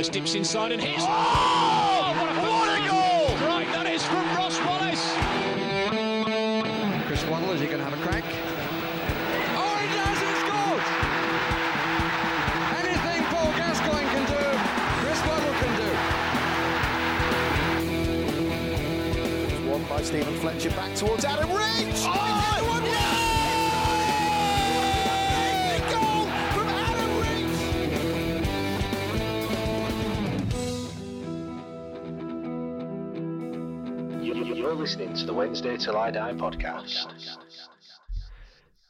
Wallace dips inside and hits. Oh, what a, what a goal! Right, that is from Ross Wallace. Chris Waddle, is he going to have a crack? Oh, he does! He scores! Anything Paul Gascoigne can do, Chris Waddle can do. One by Steven Fletcher back towards Adam Reach. Oh, You're listening to the Wednesday Till I Die podcast.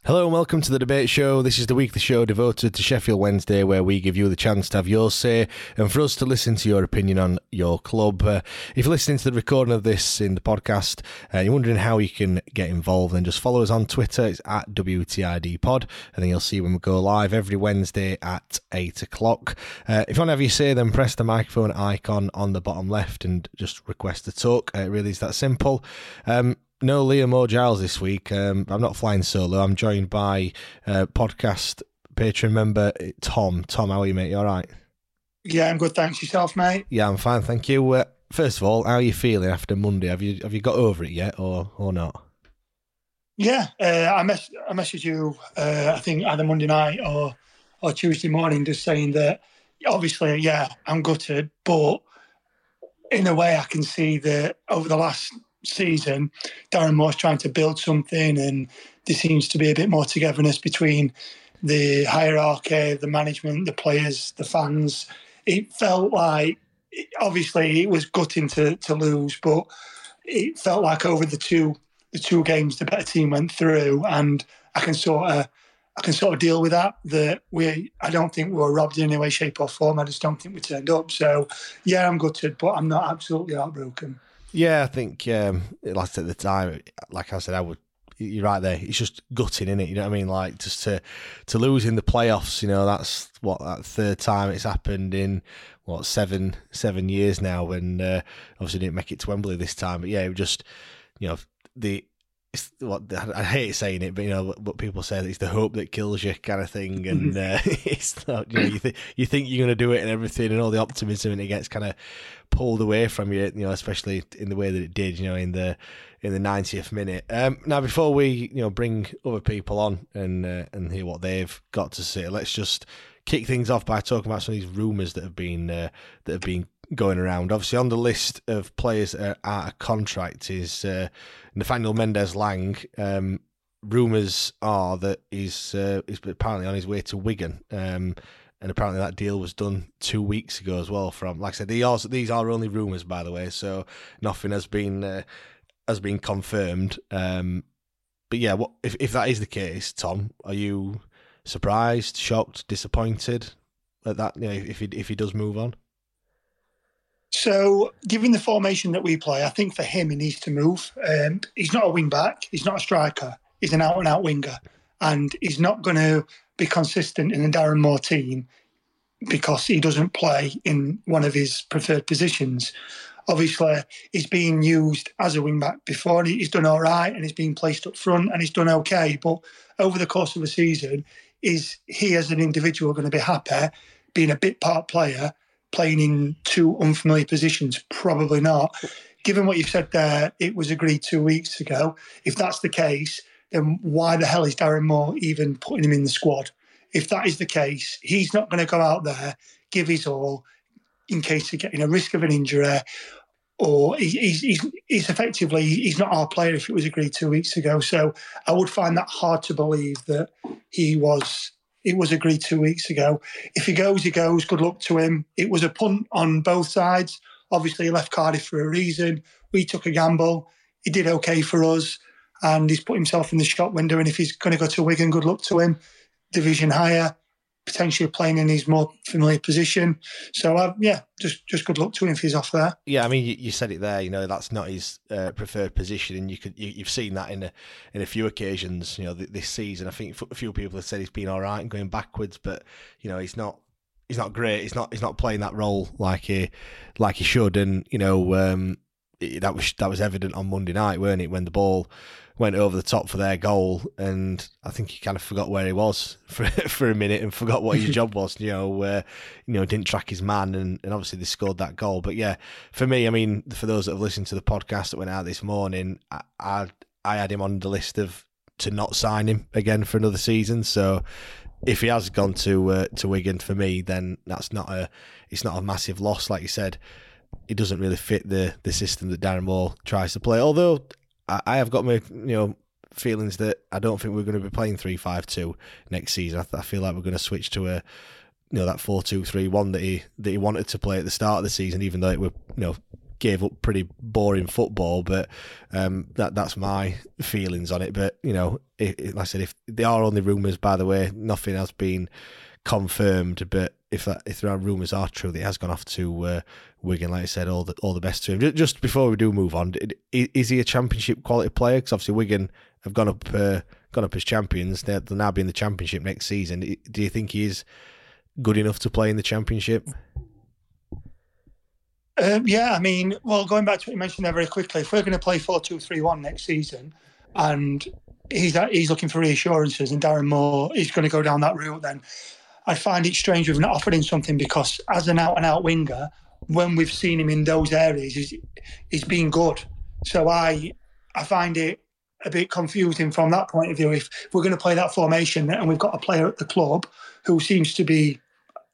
Hello and welcome to the debate show. This is the weekly show devoted to Sheffield Wednesday, where we give you the chance to have your say and for us to listen to your opinion on your club. Uh, if you're listening to the recording of this in the podcast and you're wondering how you can get involved, then just follow us on Twitter. It's at WTID Pod, and then you'll see when we go live every Wednesday at 8 o'clock. Uh, if you want to have your say, then press the microphone icon on the bottom left and just request to talk. Uh, it really is that simple. Um, no Liam or Giles this week. Um, I'm not flying solo. I'm joined by uh, podcast patron member Tom. Tom, how are you, mate? You all right? Yeah, I'm good. Thanks yourself, mate. Yeah, I'm fine, thank you. Uh, first of all, how are you feeling after Monday? Have you have you got over it yet, or or not? Yeah, uh, I mess I messaged you. Uh, I think either Monday night or or Tuesday morning, just saying that obviously, yeah, I'm gutted, but in a way, I can see that over the last season, Darren Moore's trying to build something, and there seems to be a bit more togetherness between the hierarchy, the management, the players, the fans. It felt like, obviously, it was gutting to, to lose, but it felt like over the two the two games, the better team went through, and I can sort of I can sort of deal with that. That we I don't think we were robbed in any way, shape, or form. I just don't think we turned up. So yeah, I'm gutted, but I'm not absolutely heartbroken. Yeah, I think um, like at the time, like I said, I would. You're right there. It's just gutting, is it? You know what I mean? Like just to to lose in the playoffs. You know, that's what that third time it's happened in what seven seven years now. When uh, obviously didn't make it to Wembley this time. But yeah, it was just you know the it's what I hate saying it, but you know, what people say that it's the hope that kills you kind of thing, and uh, it's not. You know, you think you think you're going to do it and everything, and all the optimism, and it gets kind of pulled away from you. You know, especially in the way that it did. You know, in the in the 90th minute. Um, now, before we you know bring other people on and uh, and hear what they've got to say, let's just kick things off by talking about some of these rumours that have been uh, that have been going around. Obviously, on the list of players that are out of contract is uh, Nathaniel Mendez-Laing. Um, rumours are that he's uh, he's apparently on his way to Wigan. Um, and apparently that deal was done two weeks ago as well. From like I said, these are, these are only rumours, by the way, so nothing has been uh, has been confirmed. Um, but yeah, what if if that is the case, Tom? Are you surprised, shocked, disappointed at that? You know, if he if he does move on. So, given the formation that we play, I think for him, he needs to move. Um, he's not a wing back. He's not a striker. He's an out and out winger, and he's not going to be consistent in the Darren Moore team because he doesn't play in one of his preferred positions. Obviously, he's being used as a wing back before. and He's done all right, and he's been placed up front, and he's done okay. But over the course of the season, is he as an individual going to be happy being a bit part player? Playing in two unfamiliar positions? Probably not. Given what you've said there, it was agreed two weeks ago. If that's the case, then why the hell is Darren Moore even putting him in the squad? If that is the case, he's not going to go out there, give his all in case of getting a risk of an injury, or he, he's, he's, he's effectively he's not our player if it was agreed two weeks ago. So I would find that hard to believe that he was It was agreed two weeks ago. If he goes, he goes. Good luck to him. It was a punt on both sides. Obviously, he left Cardiff for a reason. We took a gamble. He did okay for us, and he's put himself in the shop window. And if he's going to go to Wigan, good luck to him. Division higher potentially playing in his more familiar position. So uh, yeah, just just good luck to him if he's off there. Yeah, I mean you, you said it there. You know that's not his uh, preferred position, and you could you, have seen that in a in a few occasions. You know this season, I think a few people have said he's been all right and going backwards, but you know he's not. He's not great. He's not. He's not playing that role like he, like he should. And you know, um, that was that was evident on Monday night, weren't it? When the ball went over the top for their goal, and I think he kind of forgot where he was for for a minute and forgot what his job was. You know, uh, you know, didn't track his man, and, and obviously they scored that goal. But yeah, for me, I mean, for those that have listened to the podcast that went out this morning, I I, I had him on the list of to not sign him again for another season. So if he has gone to uh, to Wigan for me, then that's not a it's not a massive loss, like you said. It doesn't really fit the the system that Darren Moore tries to play. Although I, have got my you know feelings that I don't think we're going to be playing three five two next season. I, I feel like we're going to switch to a you know that four two three one that he that he wanted to play at the start of the season, even though it were you know gave up pretty boring football. But um, that that's my feelings on it. But you know, it, it, like I said, if they are only rumours, by the way, nothing has been confirmed. But if that, if there are rumours are true, that he has gone off to uh, Wigan. Like I said, all the all the best to him. Just before we do move on, is he a championship quality player? Because obviously Wigan have gone up uh, gone up as champions. They'll, they'll now be in the championship next season. Do you think he is good enough to play in the championship? Um, yeah, I mean, well, going back to what you mentioned there very quickly, if we're going to play 4 2 3 1 next season and he's he's looking for reassurances and Darren Moore is going to go down that route, then I find it strange we've not offered him something because as an out and out winger, when we've seen him in those areas, he's, he's been good. So I I find it a bit confusing from that point of view. If we're going to play that formation and we've got a player at the club who seems to be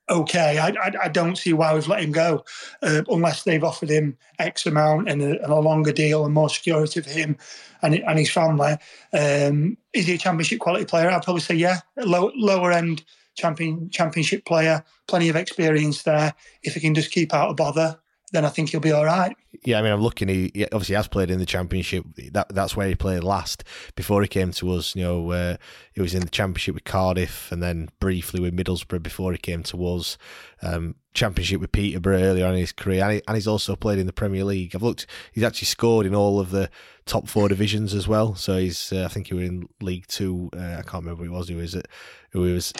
okay, I, I, I don't see why we've let him go uh, unless they've offered him X amount and a, and a, longer deal and more security for him and, and his family. Um, is he a championship quality player? I'd probably say yeah, low, lower end champion championship player, plenty of experience there. If he can just keep out of bother, then I think he'll be all right. Yeah, I mean, I'm looking. He, he obviously has played in the championship. That that's where he played last before he came to us. You know, uh, he was in the championship with Cardiff and then briefly with Middlesbrough before he came to us. Um, championship with Peterborough earlier on in his career, and, he, and he's also played in the Premier League. I've looked; he's actually scored in all of the top four divisions as well. So he's, uh, I think he was in League Two. Uh, I can't remember who he was. Who was it? Who he was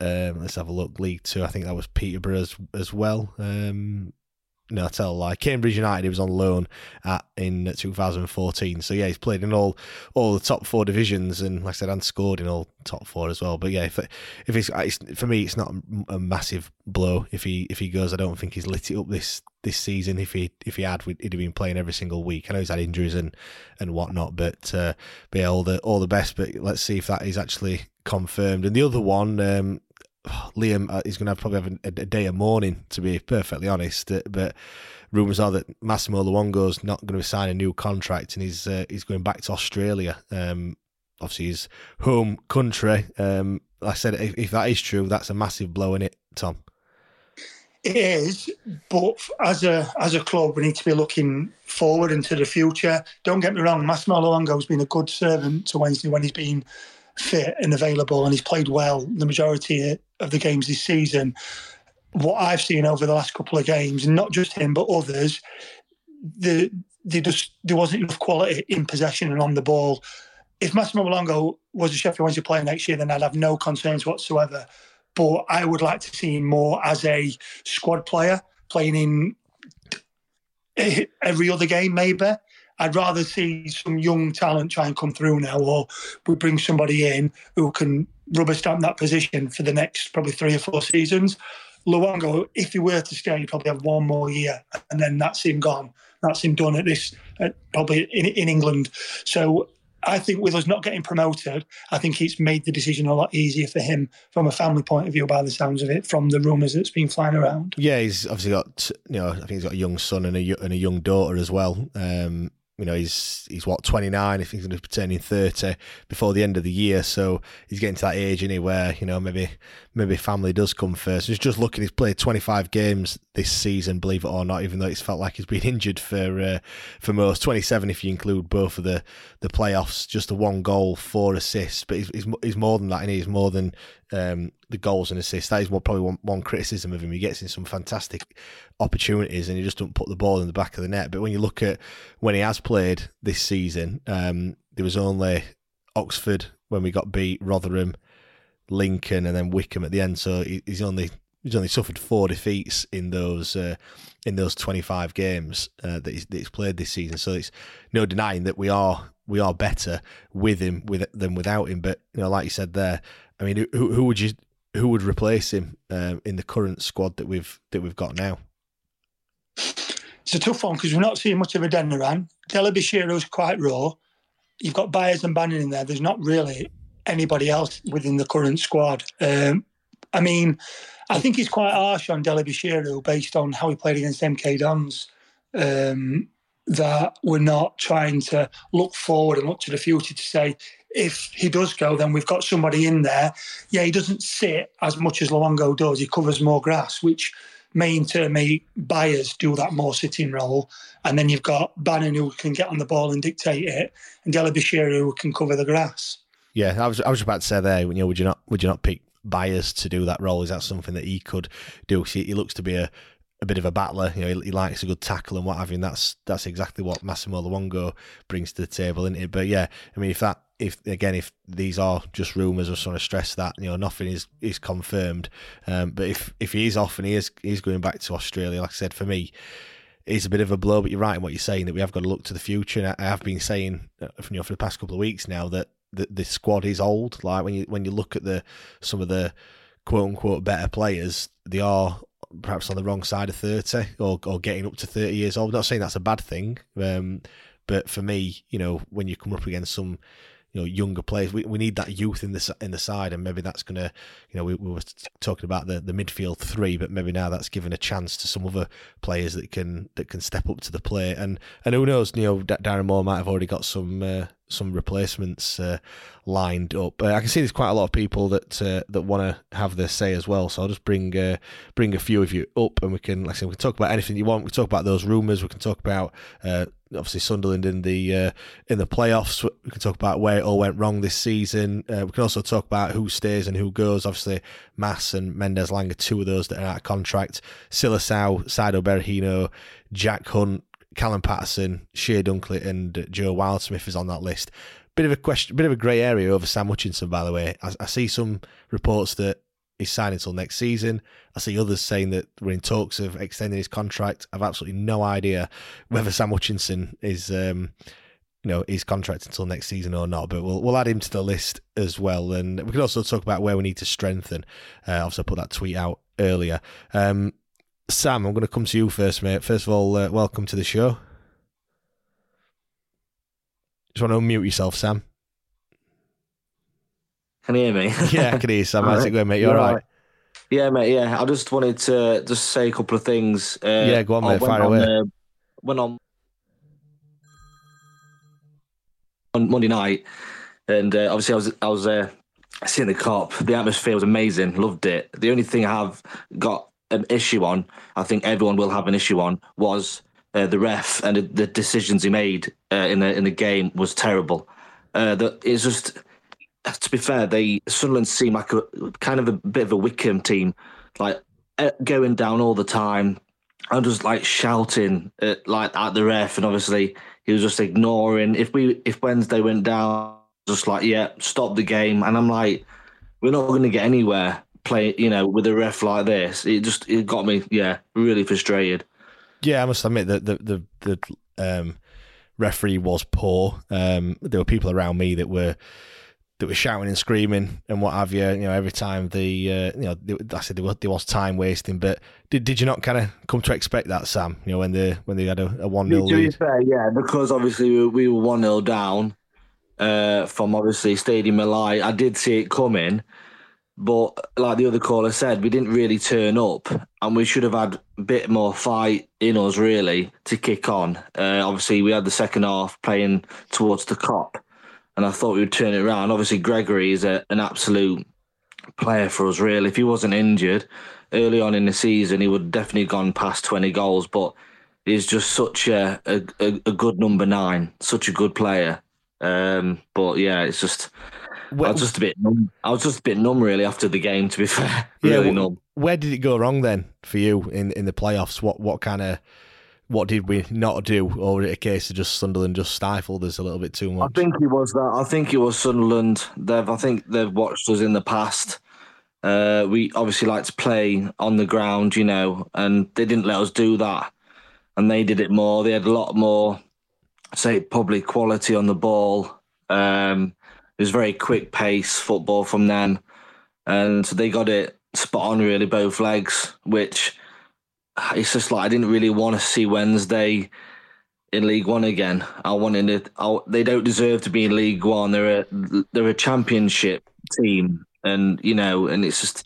um, let's have a look. League Two, I think that was Peterborough as, as well. Um, no, I tell a lie. Cambridge United, he was on loan at, in 2014. So yeah, he's played in all all the top four divisions, and like I said, and scored in all top four as well. But yeah, if if it's, it's for me, it's not a massive blow if he if he goes. I don't think he's lit it up this this season. If he if he had, he'd have been playing every single week. I know he's had injuries and and whatnot, but uh, but yeah, all the all the best. But let's see if that is actually confirmed. And the other one, um, Liam uh, is going to have probably have a, a, day of mourning, to be perfectly honest. Uh, but rumours are that Massimo Luongo's not going to sign a new contract and he's uh, he's going back to Australia. Um, obviously, his home country. Um, I said, if, if, that is true, that's a massive blow in it, Tom. It is, but as a as a club, we need to be looking forward into the future. Don't get me wrong, Massimo Luongo's been a good servant to Wednesday when he's been fit and available, and he's played well the majority of the games this season. What I've seen over the last couple of games, not just him but others, the they just there wasn't enough quality in possession and on the ball. If Massimo Luongo was a Sheffield Wednesday player next year, then I'd have no concerns whatsoever. But I would like to see him more as a squad player, playing in every other game, maybe. I'd rather see some young talent try and come through now, or we bring somebody in who can rubber stamp that position for the next probably three or four seasons. Luongo, if he were to stay, he'd probably have one more year, and then that's him gone. That's him done at this, at probably in, in England. So I think with us not getting promoted, I think it's made the decision a lot easier for him from a family point of view, by the sounds of it, from the rumours that's been flying around. Yeah, he's obviously got, you know, I think he's got a young son and a, and a young daughter as well. Um, you know, he's he's what twenty nine. If he's going to be turning thirty before the end of the year, so he's getting to that age anywhere. You know, maybe maybe family does come first. He's just looking. He's played twenty five games this season, believe it or not. Even though it's felt like he's been injured for uh, for most twenty seven if you include both of the the playoffs. Just the one goal, four assists, but he's he's, he's more than that, and he's more than um, the goals and assists. That is what probably one, one criticism of him. He gets in some fantastic opportunities and he just don't put the ball in the back of the net. But when you look at when he has played this season, um, there was only Oxford when we got beat, Rotherham, Lincoln, and then Wycombe at the end. So he, he's only he's only suffered four defeats in those uh, in those twenty five games uh, that, he's, that he's played this season. So it's no denying that we are we are better with him with than without him. But you know, like you said there, I mean, who, who would you who would replace him um, in the current squad that we've that we've got now? It's a tough one because we're not seeing much of Adeniran. Dele-Bashiru's quite raw. You've got Byers and Bannon in there. There's not really anybody else within the current squad. Um, I mean, I think he's quite harsh on Dele-Bashiru based on how he played against MK Dons. Um, that we're not trying to look forward and look to the future to say if he does go, then we've got somebody in there. Yeah, he doesn't sit as much as Luongo does. He covers more grass, which may in turn make Byers do that more sitting role. And then you've got Bannon who can get on the ball and dictate it, and Dele-Bashiru who can cover the grass. Yeah, I was I was about to say there. You know, would you not would you not pick Byers to do that role? Is that something that he could do? He, he looks to be a a bit of a battler. You know, he, he, likes a good tackle and what have you. And that's that's exactly what Massimo Luongo brings to the table, isn't it? But yeah, I mean, if that if again if these are just rumours, I sort of stress that you know nothing is is confirmed. Um, but if if he is off and he is he's going back to Australia, like I said, for me. It's a bit of a blow, but you're right in what you're saying that we have got to look to the future. And I have been saying, uh, you know, for the past couple of weeks now that the, the squad is old. Like when you when you look at the some of the quote unquote better players, they are perhaps on the wrong side of 30 or, or getting up to 30 years old. I'm not saying that's a bad thing, um, but for me, you know, when you come up against some you know younger players. We, we need that youth in the in the side, and maybe that's going to you know we, we were talking about the, the midfield three, but maybe now that's given a chance to some other players that can that can step up to the plate. And and who knows, you know, Darren Moore might have already got some uh, some replacements uh, lined up. Uh, I can see there's quite a lot of people that uh, that want to have their say as well. So I'll just bring uh, bring a few of you up, and we can like I said, we can talk about anything you want. We can talk about those rumours. We can talk about uh, obviously Sunderland in the uh, in the playoffs. We can talk about where it all went wrong this season. we can also talk about who stays and who goes. Obviously, Mass and Mendez-Laing are two of those that are out of contract. Silasau, Saido Berahino, Jack Hunt, Callum Paterson, Chey Dunkley, and Joe Wildsmith is on that list. Bit of a question, bit of a grey area over Sam Hutchinson, by the way. I, I see some reports that he's signing until next season. I see others saying that we're in talks of extending his contract. I've absolutely no idea whether Sam Hutchinson is, um, you know, his contract until next season or not. But we'll we'll add him to the list as well, and we can also talk about where we need to strengthen. Uh, obviously, I put that tweet out earlier. Um, Sam, I'm going to come to you first, mate. First of all, uh, welcome to the show. Just want to unmute yourself, Sam. Can you hear me? yeah, I can hear you, Sam. How's it going, mate? You all right? Yeah, mate. Yeah, I just wanted to just say a couple of things. Uh, yeah, go on, mate. Fire on, away. Uh, went on on Monday night, and uh, obviously I was I was uh, seeing the Kop. The atmosphere was amazing. Loved it. The only thing I have got an issue on, I think everyone will have an issue on, was uh, the ref and the, the, decisions he made uh, in the in the game was terrible. Uh, that it's just, to be fair, they Sunderland seem like a kind of a bit of a Wycombe team, like uh, going down all the time and just like shouting at, like at the ref, and obviously he was just ignoring. If we if Wednesday went down, just like yeah, stop the game, and I'm like, we're not going to get anywhere play, you know, with a ref like this, it just it got me, yeah, really frustrated. Yeah, I must admit that the the the um, referee was poor. Um, there were people around me that were that were shouting and screaming and what have you. You know, every time the uh, you know, I said there was, there was time wasting. But did did you not kind of come to expect that, Sam? You know, when they when they had a one 0 lead. Fair, yeah, because obviously we were one 0 down uh, from obviously Stadium of Light. I did see it coming. But like the other caller said, we didn't really turn up, and we should have had a bit more fight in us really to kick on. Uh, obviously, we had the second half playing towards the Kop, and I thought we would turn it around. Obviously, Gregory is a, an absolute player for us. Really, if he wasn't injured early on in the season, he would have definitely gone past twenty goals. But he's just such a a, a good number nine, such a good player. Um, but yeah, it's just I was just a bit numb. I was just a bit numb really after the game. To be fair, really yeah, numb. Where did it go wrong then for you in, in the playoffs? What what kind of what did we not do, or a case of just Sunderland just stifled us a little bit too much? I think it was that. I think it was Sunderland. They've I think they've watched us in the past. Uh, we obviously like to play on the ground, you know, and they didn't let us do that, and they did it more. They had a lot more, say, public quality on the ball. Um, it was very quick pace football from them, and they got it spot on really both legs. Which it's just like I didn't really want to see Wednesday in League One again. I wanted it. I, they don't deserve to be in League One. They're a they're a Championship team, and you know, and it's just.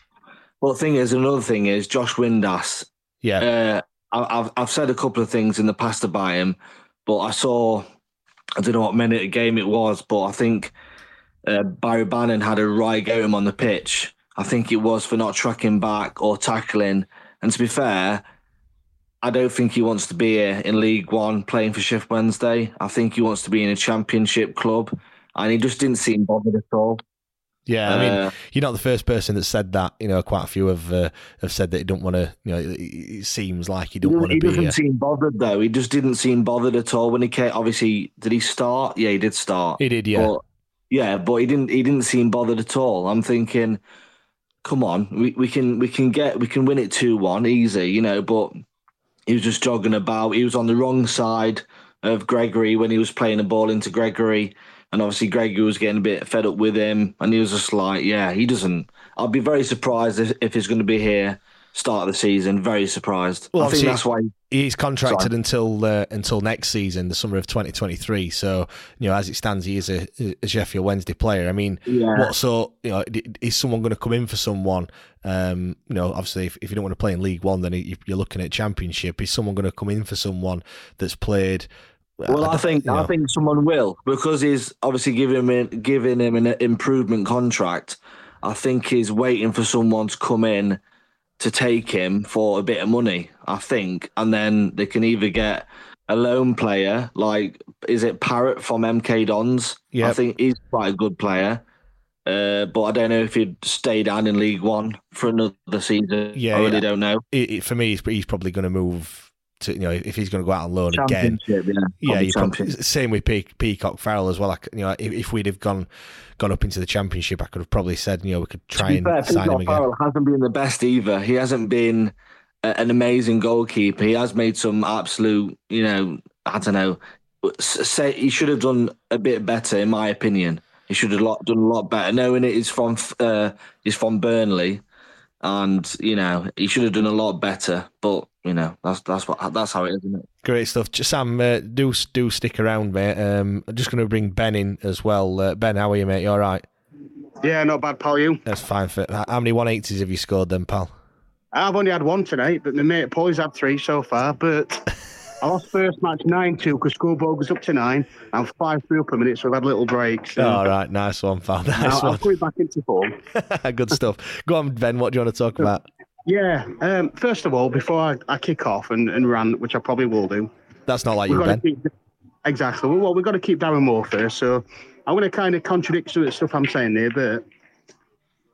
Well, the thing is, another thing is Josh Windass. Yeah, uh, I've I've said a couple of things in the past about him, but I saw I don't know what minute of game it was, but I think uh, Barry Bannon had a right go him on the pitch. I think it was for not tracking back or tackling. And to be fair, I don't think he wants to be here in League One playing for Shift Wednesday. I think he wants to be in a Championship club, and he just didn't seem bothered at all. Yeah, I mean, uh, you're not the first person that said that. You know, quite a few have uh, have said that he don't want to. You know, it seems like he don't want to be. He doesn't here. seem bothered though. He just didn't seem bothered at all when he came. Obviously, did he start? Yeah, he did start. He did. Yeah. But yeah, but he didn't. He didn't seem bothered at all. I'm thinking, come on, we, we can we can get we can win it two one easy, you know. But he was just jogging about. He was on the wrong side of Gregory when he was playing the ball into Gregory, and obviously Gregory was getting a bit fed up with him, and he was just like, yeah, he doesn't. I'd be very surprised if, if he's going to be here start of the season. Very surprised. Well, I think that's why he's contracted Sorry. until uh, until next season, the summer of 2023. So you know, as it stands, he is a, a Sheffield Wednesday player. I mean, yeah. what so you know is someone going to come in for someone? Um, you know, obviously, if, if you don't want to play in League One, then you're looking at Championship. Is someone going to come in for someone that's played? Well, I, I think you know. I think someone will because he's obviously giving him giving him an improvement contract. I think he's waiting for someone to come in to take him for a bit of money, I think, and then they can either get a loan player like is it Parrott from MK Dons? Yeah, I think he's quite a good player. Uh, but I don't know if he'd stay down in League One for another season. Yeah, I really yeah. don't know. It, it, for me, he's, he's probably going to move to you know if he's going to go out on loan again. Yeah, yeah. Probably, same with Pe- Peacock Farrell as well. Like, you know, if, if, we'd have gone gone up into the championship, I could have probably said you know we could try and fair, sign Peacock him again. Farrell hasn't been the best either. He hasn't been a, an amazing goalkeeper. He has made some absolute, you know, I don't know. Say he should have done a bit better, in my opinion. He should have lot, done a lot better. Knowing it is from uh, is from Burnley, and you know he should have done a lot better. But you know that's that's what that's how it is, isn't it? Great stuff, Sam. Uh, do do stick around, mate. Um, I'm just going to bring Ben in as well. Uh, ben, how are you, mate? You all right? Yeah, not bad, pal. You? That's fine. For how many 180s have you scored, then, pal? I've only had one tonight, but my mate Paul's had three so far. But I lost first match 9 2 because Schoolboy was up to nine. I'm 5 3 up a minute, so I've had little breaks. So. All right, nice one, pal. Nice I'll, one. I'll back into form. Good stuff. Go on, Ben. What do you want to talk about? Yeah. Um, first of all, before I, I kick off and, and rant, which I probably will do. That's not like you, Ben. Keep, exactly. Well, we've got to keep Darren Moore first. So I'm going to kind of contradict some of the stuff I'm saying there, but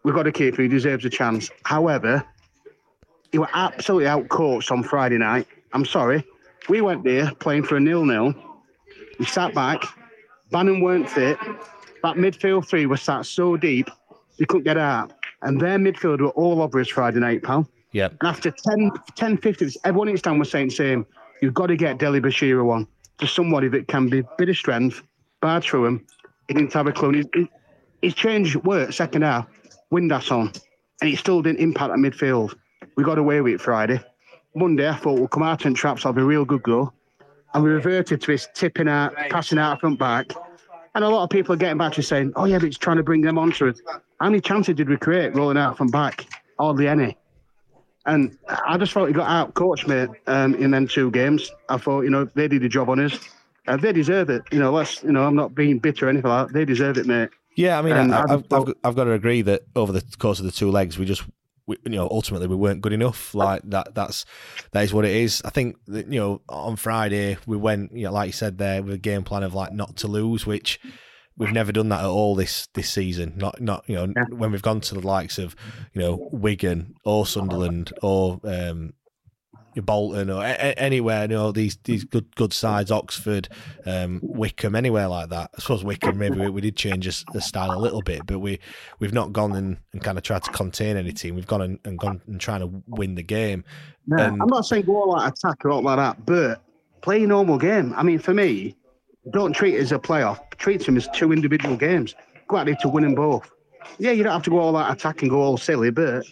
we've got to keep him. He deserves a chance. However, he were absolutely outcoached on Friday night. I'm sorry. We went there playing for a nil-nil. We sat back. Bannon weren't fit. That midfield three was sat so deep, we couldn't get out. And their midfield were all over us Friday night, pal. Yeah. And after 10, 10 15, everyone in stand was saying the same. You've got to get Dele-Bashiru one. Just somebody that can be a bit of strength, bar through him. He didn't have a clue. He's, he's changed work second half, Windass on, and he still didn't impact the midfield. We got away with it Friday. Monday, I thought we'll come out and traps. I'll be real good go. And we reverted to his tipping out, passing out front back. And a lot of people are getting back to saying, oh, yeah, but it's trying to bring them onto it. How many chances did we create rolling out from back? Hardly any. And I just thought he got out coached, mate, um, in them two games. I thought, you know, they did a job on us. Uh, they deserve it. You know, let's, you know, I'm not being bitter or anything like that. They deserve it, mate. Yeah, I mean, And I, I I've, I've, I've got to agree that over the course of the two legs, we just, we, you know, ultimately we weren't good enough. Like that, that's that is what it is. I think that you know on Friday we went, you know, like you said there, with a game plan of like not to lose, which we've never done that at all this this season. Not not you know when we've gone to the likes of you know Wigan or Sunderland or um, Bolton or a- anywhere, you know these these good good sides, Oxford, um, Wycombe, anywhere like that. I suppose Wycombe maybe we, we did change the, style a little bit, but we we've not gone and, and kind of tried to contain any team. We've gone and, and gone and trying to win the game. Yeah, And- I'm not saying go all out attack or all like that, but play a normal game. I mean, for me, don't treat it as a playoff. Treat them as two individual games. Go out there to win them both. Yeah, you don't have to go all that attack and go all silly, but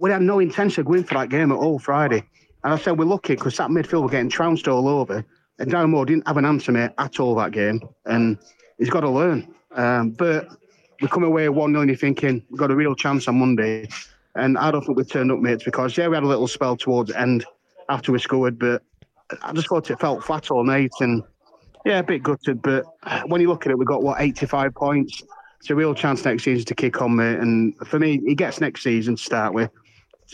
we had no intention of going for that game at all Friday. And I said we're lucky because that midfield were getting trounced all over. And Darren Moore didn't have an answer, mate, at all that game. And he's got to learn. Um, but we come away 1 0 you're thinking we've got a real chance on Monday. And I don't think we turned up, mates, because yeah, we had a little spell towards end after we scored, but I just thought it felt flat all night. And yeah, a bit gutted. But uh, when you look at it, we've got what 85 points. It's a real chance next season to kick on, mate. And for me, he gets next season to start with.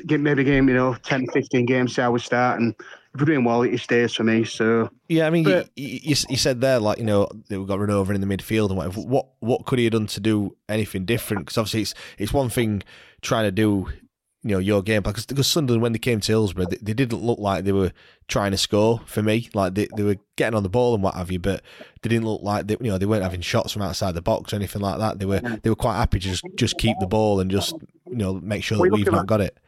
Give maybe game, you know, 10, 15 games, see how we start. And if we're doing well, he stays for me. So Yeah, I mean, But- you, you, you said there, like you know, that we got run over in the midfield and whatever. What what could he have done to do anything different? Because obviously, it's it's one thing trying to do, you know, your game plan. Because Sunderland, when they came to Hillsborough, they, they didn't look like they were trying to score for me. Like they, they were getting on the ball and what have you, but they didn't look like they, you know, they weren't having shots from outside the box or anything like that. They were they were quite happy to just just keep the ball and just you know make sure that we've not got it.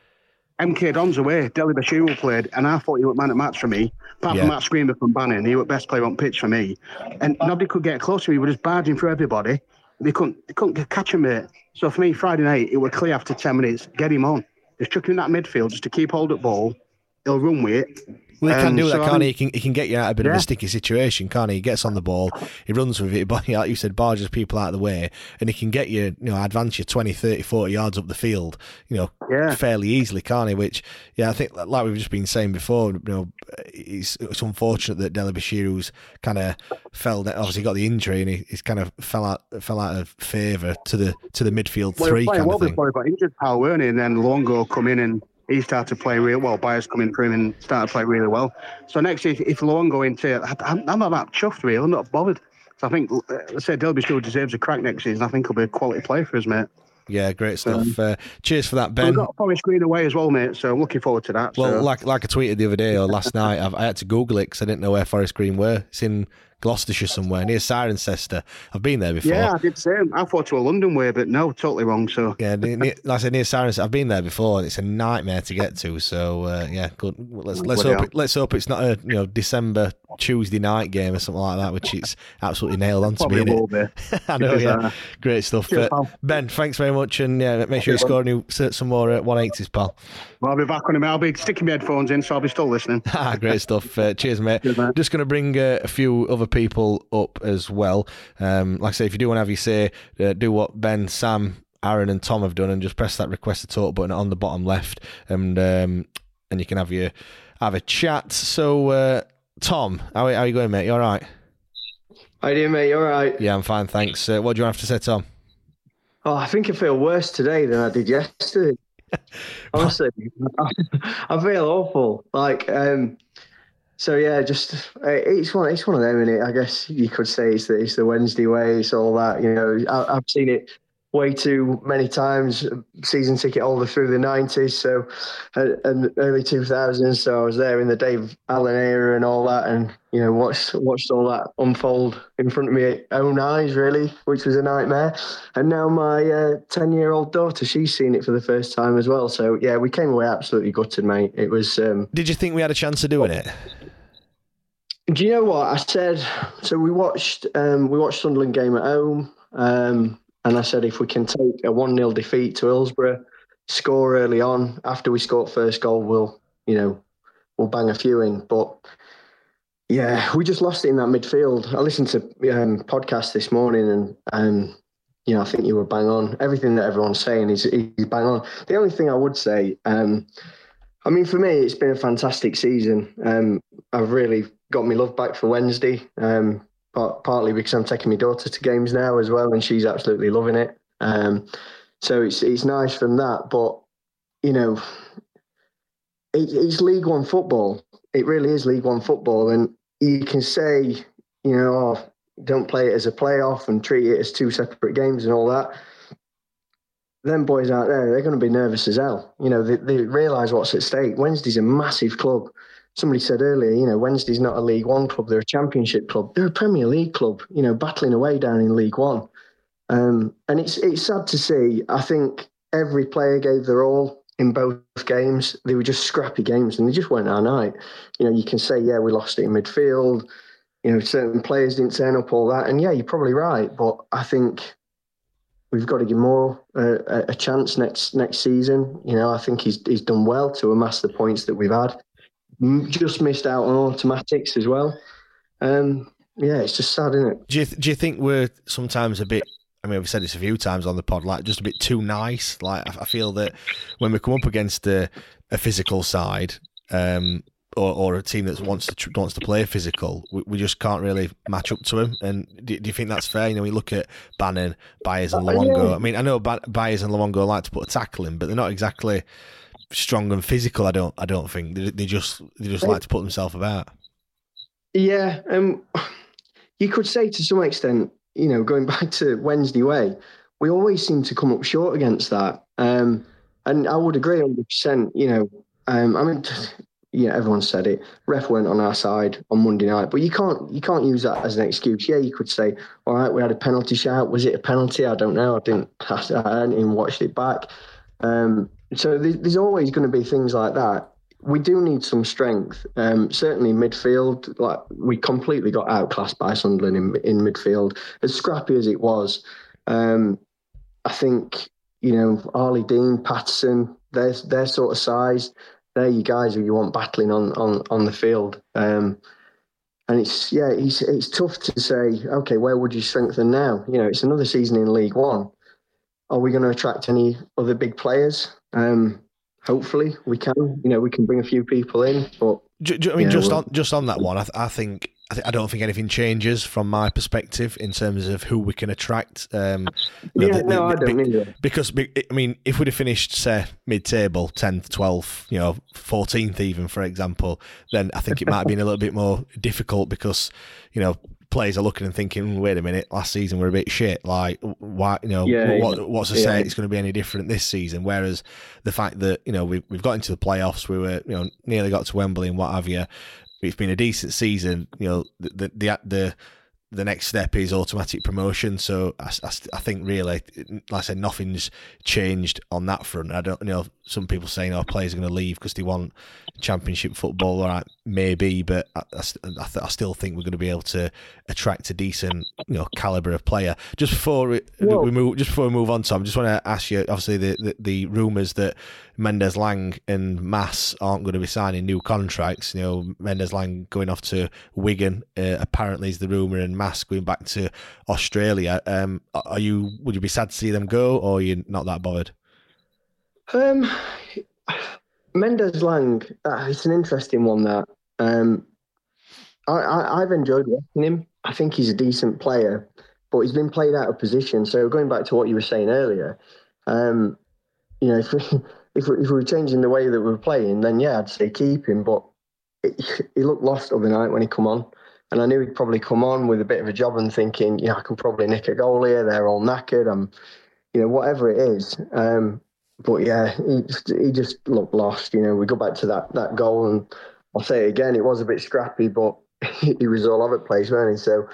MK Don's away. Dele-Bashiru played, and I thought he was man at match for me. Apart Yeah. from that screamer from Bannon, he was best player on pitch for me. And nobody could get close to me. He was just barging through everybody. They couldn't, they couldn't catch him, mate. So for me, Friday night, it was clear after 10 minutes. Get him on. Just chuck him in that midfield just to keep hold of ball. He'll run with it. Well, he can Um, do that, so can't he? He can, he can get you out of a bit of a sticky situation, can't he? He gets on the ball, he runs with it, but like you said, barges people out of the way, and he can get you, you know, advance you 20, 30, 40 yards up the field, you know, Yeah. fairly easily, can't he? Which, yeah, I think, like we've just been saying before, you know, it's, it's unfortunate that Dele-Bashiru's kind of fell. Obviously, got the injury, and he, he's kind of fell out fell out of favour to the to the midfield Well, three he was playing kind well of thing. before he got injured, pal, weren't he? And then Luongo come in and he started playing real well. Byers in for him and started playing really well. So next, if, if Luongo into, I'm, I'm not that chuffed, really. I'm not bothered. So I think, uh, let's say Delby still deserves a crack next season. I think he'll be a quality player for us, mate. Yeah, great stuff. Uh, cheers for that, Ben. We've got Forest Green away as well, mate. So I'm looking forward to that. Well, so. like like I tweeted the other day or last night, I've, I had to Google it because I didn't know where Forest Green were. It's in Gloucestershire somewhere near Cirencester. I've been there before. yeah, I did same. I thought to a London way, but no, totally wrong. So Yeah, near, near, like I said, near Cirencester. I've been there before, and it's a nightmare to get to. So uh, yeah, good. Well, Let's let's hope it, let's hope it's not a you know December Tuesday night game or something like that, which it's absolutely nailed on to me. probably will be. I know, yeah, uh, great stuff. cheers, Uh, ben, thanks very much, and yeah, make sure you score new, some more uh, 180s, pal. I'll be back on him. I'll be sticking my headphones in, so I'll be still listening. Ah, great stuff. Uh, cheers, mate. Cheers. Just going to bring uh, a few other people up as well. Um, like I say, if you do want to have your say, uh, do what Ben, Sam, Aaron, and Tom have done, and just press that request to talk button on the bottom left, and um, and you can have your have a chat. So, uh, Tom, how, how are you going, mate? You all right? How you doing, mate? You all right? Yeah, I'm fine, thanks. Uh, what do you have to say, Tom? Oh, I think I feel worse today than I did yesterday. Honestly, I feel awful. Like, um, so yeah, just uh, it's one, it's one of them, is I guess you could say it's the, it's the Wednesday way. It's all that, you know. I, I've seen it way too many times. Season ticket all holder through the nineties, so uh, and early two thousands. So I was there in the Dave Allen era and all that, and you know watched watched all that unfold in front of my own eyes, really, which was a nightmare. And now my ten year old daughter, she's seen it for the first time as well. So yeah, we came away absolutely gutted, mate. It was. Um, Did you think we had a chance of doing it? Do you know what I said? So we watched um, we watched Sunderland game at home, um, and I said if we can take a one 0 defeat to Hillsborough, score early on after we score first goal, we'll you know we'll bang a few in. But yeah, we just lost it in that midfield. I listened to um, podcast this morning, and um, you know, I think you were bang on. Everything that everyone's saying is, is bang on. The only thing I would say, um, I mean, for me, it's been a fantastic season. Um, I've really got my love back for Wednesday, um, part, partly because I'm taking my daughter to games now as well, and she's absolutely loving it. Um, so it's it's nice from that, but you know, it, it's League One football. It really is League One football, and you can say, you know, oh, don't play it as a playoff and treat it as two separate games and all that. Them boys out there, they're going to be nervous as hell. You know, they, they realise what's at stake. Wednesday's a massive club. Somebody said earlier, you know, Wednesday's not a League One club; they're a Championship club. They're a Premier League club. You know, battling away down in League One. Um, and it's it's sad to see. I think every player gave their all in both games. They were just scrappy games, and they just weren't our night. You know, you can say, yeah, we lost it in midfield you know, certain players didn't turn up, all that. And yeah, you're probably right, but I think we've got to give more uh, a chance next next season. You know, I think he's he's done well to amass the points that we've had. Just missed out on automatics as well. Um, yeah, it's just sad, isn't it? Do you do you think we're sometimes a bit? I mean, we've said this a few times on the pod, like just a bit too nice. Like I feel that when we come up against a, a physical side, um, or, or a team that wants to wants to play physical, we, we just can't really match up to them. And do, do, you think that's fair? You know, we look at Bannon, Byers, and uh, Luongo. I mean, I know Byers and Luongo like to put a tackle in, but they're not exactly strong and physical. I don't. I don't think they, they just they just like to put themselves about. Yeah, um, you could say to some extent, you know, going back to Wednesday way, we always seem to come up short against that. Um, and I would agree 100%. You know, um, I mean, yeah, everyone said it. Ref weren't on our side on Monday night, but you can't you can't use that as an excuse. Yeah, you could say, all right, we had a penalty shout. Was it a penalty? I don't know. I didn't. I hadn't even watched it back. Um, so there's always going to be things like that. We do need some strength. Um, certainly midfield, like we completely got outclassed by Sunderland in, in midfield. As scrappy as it was, um, I think you know Arlie Dean, Patterson, they're their sort of size they're you guys who you want battling on on on the field. Um, and it's yeah, it's it's tough to say. Okay, where would you strengthen now? You know, it's another season in League One. Are we going to attract any other big players? Um, hopefully, we can. You know, we can bring a few people in. But I mean, just on just on that one, I, th- I think I, th- I, don't think anything changes from my perspective in terms of who we can attract. Um, yeah, know, the, no, I don't either. Because I mean, if we'd have finished say mid-table, tenth, twelfth, you know, fourteenth, even for example, then I think it might have been a little bit more difficult because you know players are looking and thinking, hmm, wait a minute, last season we're a bit shit. Like, why, you know, yeah, what, yeah. what's to say yeah. it's going to be any different this season? Whereas the fact that, you know, we've, we've got into the playoffs, we were, you know, nearly got to Wembley and what have you it's been a decent season. You know, the the the the next step is automatic promotion. So I, I, I, think really, like I said, nothing's changed on that front. I don't you know some people saying, "Oh, players are going to leave because they want championship football." All right, maybe, but I, I, I, still think we're going to be able to attract a decent, you know, caliber of player. Just before we, we move, just before we move on, Tom, I just want to ask you. Obviously, the the, the rumours that Mendez-Laing and Mass aren't going to be signing new contracts. You know, Mendez-Laing going off to Wigan uh, apparently is the rumour, and Mass going back to Australia. Um, are you? Would you be sad to see them go, or are you not that bothered? Um, Mendez-Laing, uh, it's an interesting one. That um, I, I've enjoyed watching him. I think he's a decent player, but he's been played out of position. So going back to what you were saying earlier, um, you know, if we, if we, if we were changing the way that we were playing, then yeah, I'd say keep him. But it, he looked lost the other night when he come on. And I knew he'd probably come on with a bit of a job and thinking, you know, I can probably nick a goal here. They're all knackered. I'm, you know, whatever it is. Um, but yeah, he just, he just looked lost. You know, we go back to that that goal, and I'll say it again, it was a bit scrappy, but he was all over the place, wasn't he? So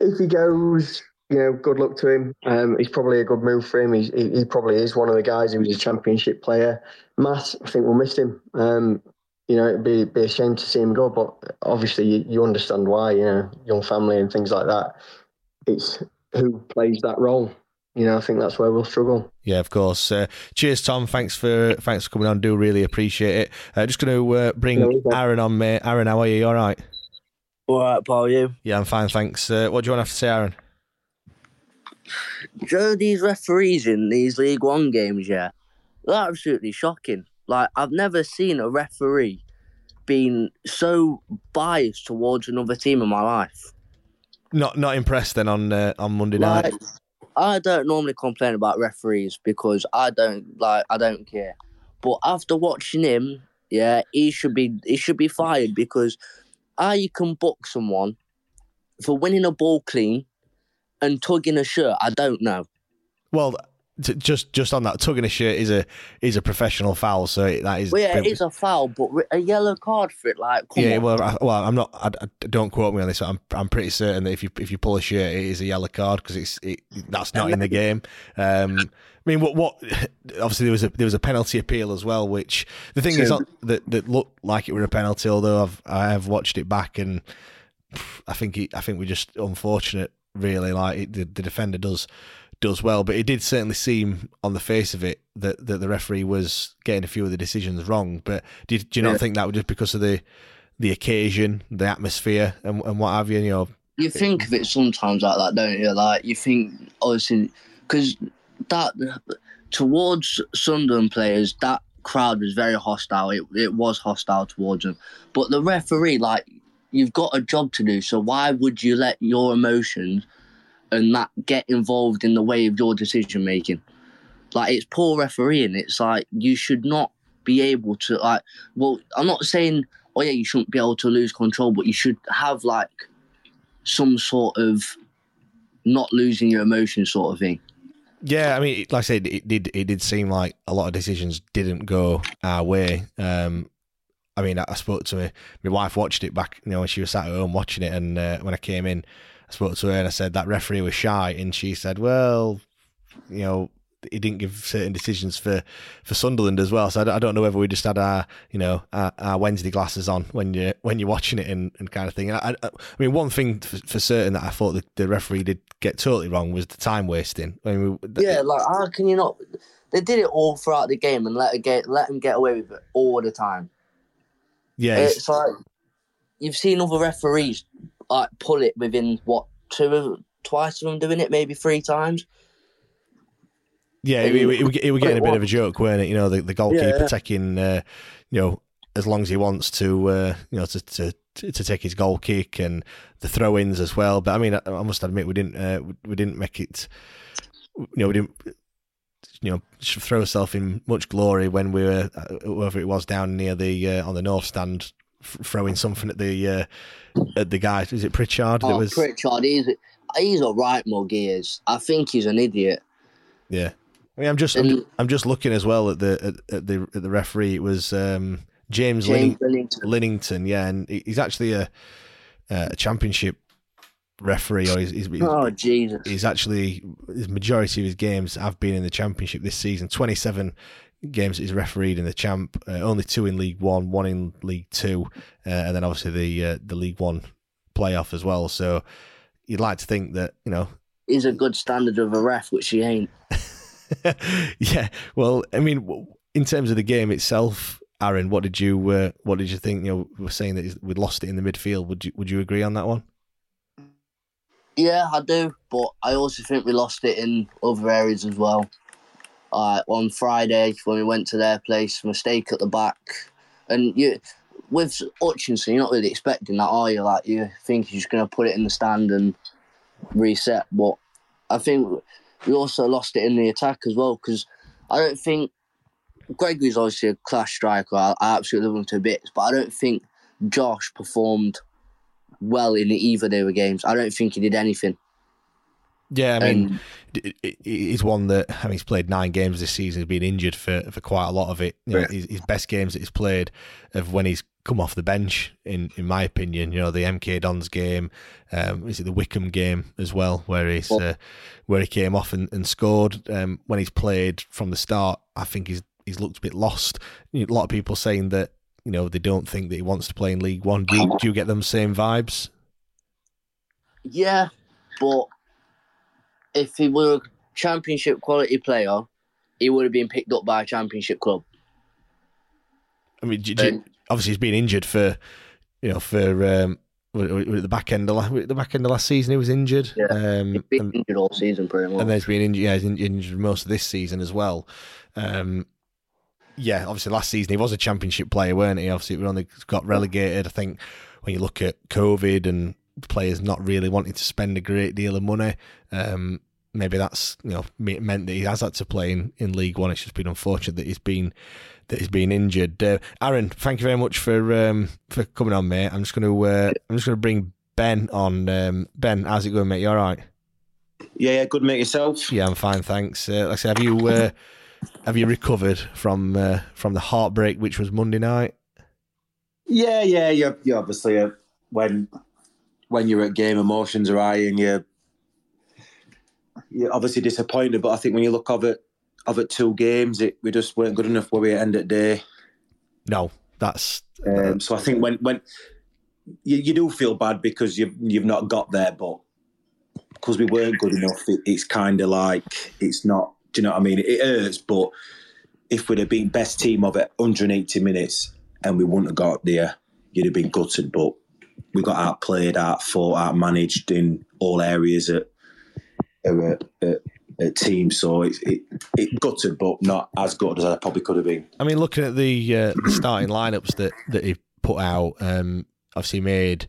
if he goes, you know, good luck to him. Um, he's probably a good move for him. He's, he, he probably is one of the guys who was a championship player. Matt, I think we'll miss him. Um, you know, it'd be, be a shame to see him go, but obviously you, you understand why, you know, young family and things like that. It's who plays that role. You know, I think that's where we'll struggle. Yeah, of course. Uh, cheers, Tom. Thanks for thanks for coming on. Do really appreciate it. Uh, just going to uh, bring Aaron on, mate. Aaron, how are you? you All right. All right, Paul. You? Yeah, I'm fine. Thanks. Uh, what do you want to have to say, Aaron? Joe, these referees in these League One games, yeah, they're absolutely shocking. Like I've never seen a referee being so biased towards another team in my life. Not not impressed then on uh, on Monday night. I don't normally complain about referees because I don't like I don't care. But after watching him, yeah, he should be he should be fired because how you can book someone for winning a ball clean and tugging a shirt, I don't know. Well, t- just just on that, tugging a shirt is a is a professional foul, so that is. Well, yeah, it is a foul, but a yellow card for it, like, yeah, on. well, I, well, I'm not. I, I- don't quote me on this. But I'm I'm pretty certain that if you if you pull a shirt, it is a yellow card because it's it, that's not in the game. Um, I mean, what what? Obviously, there was a there was a penalty appeal as well, which the thing is not, that that looked like it were a penalty. Although I've I have watched it back and I think he, I think we're just unfortunate, really. Like it, the, the defender does does well, but it did certainly seem on the face of it that, that the referee was getting a few of the decisions wrong. But did do you not Yeah. think that was just because of the the occasion, the atmosphere, and, and what have you? You know, You think of it sometimes like that, don't you? Like you think, obviously, because that towards Sunderland players, that crowd was very hostile. It it was hostile towards them. But the referee, like, you've got a job to do. So why would you let your emotions and that get involved in the way of your decision making? Like it's poor refereeing. It's like you should not be able to like. Well, I'm not saying oh yeah you shouldn't be able to lose control, but you should have like some sort of not losing your emotions sort of thing. Yeah, I mean, like I said, it did. It did seem like a lot of decisions didn't go our way. Um, I mean, I, spoke to my my wife. Watched it back, you know, when she was sat at home watching it, and uh, when I came in, spoke to her and I said that referee was shy, and she said, "Well, you know." He didn't give certain decisions for, for Sunderland as well, so I don't, I don't know whether we just had our you know our, our Wednesday glasses on when you when you're watching it and, and kind of thing. I, I, I mean, one thing for, for certain that I thought the, the referee did get totally wrong was the time wasting. I mean, we, Yeah, like how can you not? They did it all throughout the game and let it get let them get away with it all the time. yeah, it's- It's like you've seen other referees like pull it within what two of twice of them doing it, maybe three times. Yeah, it, it, it, it, were getting a bit of a joke, weren't it? You know, the, the goalkeeper Yeah. taking, uh, you know, as long as he wants to, uh, you know, to, to to take his goal kick and the throw-ins as well. But I mean, I, I must admit, we didn't uh, we didn't make it. You know, we didn't. You know, throw ourselves in much glory when we were, uh, whoever it was down near the uh, on the north stand, throwing something at the uh, at the guy. Is it Pritchard? that Oh, was Pritchard, he's he's a right mug. Is. I think he's an idiot. Yeah, I mean, I'm just I'm, ju- I'm just looking as well at the at, at the at the referee. It was um, James, James Linning- Linington. Yeah, and he's actually a a championship referee, or he's, he's, he's Oh Jesus! he's actually his majority of his games have been in the championship this season. Twenty seven games that he's refereed in the champ, uh, only two in League One, one in League Two, uh, and then obviously the uh, the League One playoff as well. So you'd like to think that you know He's a good standard of a ref, which he ain't. yeah. Well, I mean, in terms of the game itself, Aaron, what did you uh, what did you think? You know, we we're saying that we'd lost it in the midfield. Would you would you agree on that one? Yeah, I do, but I also think we lost it in other areas as well. Uh, on Friday when we went to their place, mistake at the back, and you with Hutchinson, you're not really expecting that, are you? Like you think he's going to put it in the stand and reset, but I think we also lost it in the attack as well because I don't think Gregory's obviously a class striker. I, I absolutely love him to bits, but I don't think Josh performed well in either of their games. I don't think he did anything. Yeah, I mean, he's one that I mean, he's played nine games this season. He's been injured for, for quite a lot of it. You know, Yeah. his, his best games that he's played of when he's come off the bench. In in my opinion, you know, the MK Dons game, um, is it the Wycombe game as well, where he's uh, where he came off and, and scored. Um, when he's played from the start, I think he's he's looked a bit lost. You know, a lot of people saying that you know they don't think that he wants to play in League One. Do you, do you get them same vibes? Yeah, but if he were a championship quality player, he would have been picked up by a championship club. I mean, do, do you- obviously he's been injured for you know for um, the back end of the back end of last season. He was injured. Yeah, um, he's been injured all season pretty much. And there's been injured. Yeah, he's injured most of this season as well. Um, yeah, obviously last season he was a championship player, weren't he? Obviously, we only got relegated. I think when you look at COVID and players not really wanting to spend a great deal of money, um, maybe that's you know meant that he has had to play in, in League One. It's just been unfortunate that he's been that he's been injured. Uh, Aaron, thank you very much for um, for coming on, mate. I'm just going to uh, I'm just going to bring Ben on. Um, ben, how's it going, mate? You all right? Yeah, yeah, good, mate. Yourself? Yeah, I'm fine, thanks. Uh, like I said, have you uh, have you recovered from uh, from the heartbreak which was Monday night? Yeah, yeah, you you obviously uh, when when you're at game, emotions are high, and you're you're obviously disappointed. But I think when you look of it of it two games, it we just weren't good enough where we end at day. No, that's um, so. I think when when you, you do feel bad because you've you've not got there, but because we weren't good enough, it, it's kind of like it's not. Do you know what I mean? It, it hurts, but if we'd have been best team of it 180 minutes and we wouldn't have got there, you'd have been gutted. But we got outplayed, outfought, outmanaged in all areas at, at, at, at team. So it, it, it gutted, but not as good as I probably could have been. I mean, looking at the, uh, starting lineups that, that he put out, um, obviously made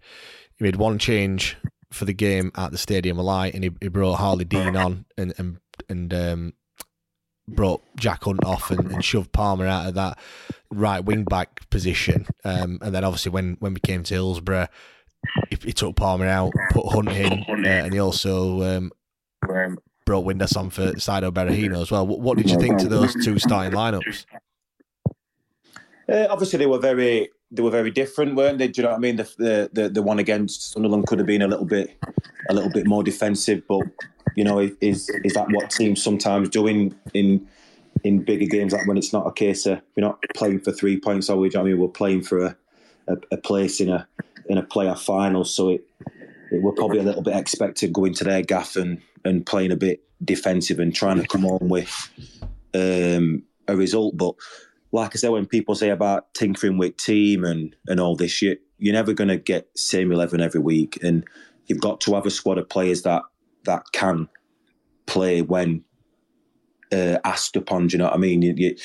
he made one change for the game at the Stadium of Light, and he, he brought Harlee Dean on and and and um, brought Jack Hunt off and, and, shoved Palmer out of that right wing back position. Um, and then obviously when when we came to Hillsborough, he, he took Palmer out, put Hunt in, uh, and he also um, brought Windass on for Saido Berahino as well. What, what, did you think to those two starting lineups? Uh, obviously, they were very they were very different, weren't they? Do you know what I mean? The, the the the, one against Sunderland could have been a little bit a little bit more defensive, but you know, is is that what teams sometimes do in in in bigger games? Like when it's not a case of we're not playing for three points, or we? I mean, we're playing for a, a, a place in a in a playoff final, so it, it we're probably a little bit expected going to their gaff and and playing a bit defensive and trying to come on with um, a result, but like I said, when people say about tinkering with team and, and all this, you, you're never going to get same 11 every week. And you've got to have a squad of players that, that can play when uh, asked upon. Do you know what I mean? You, you,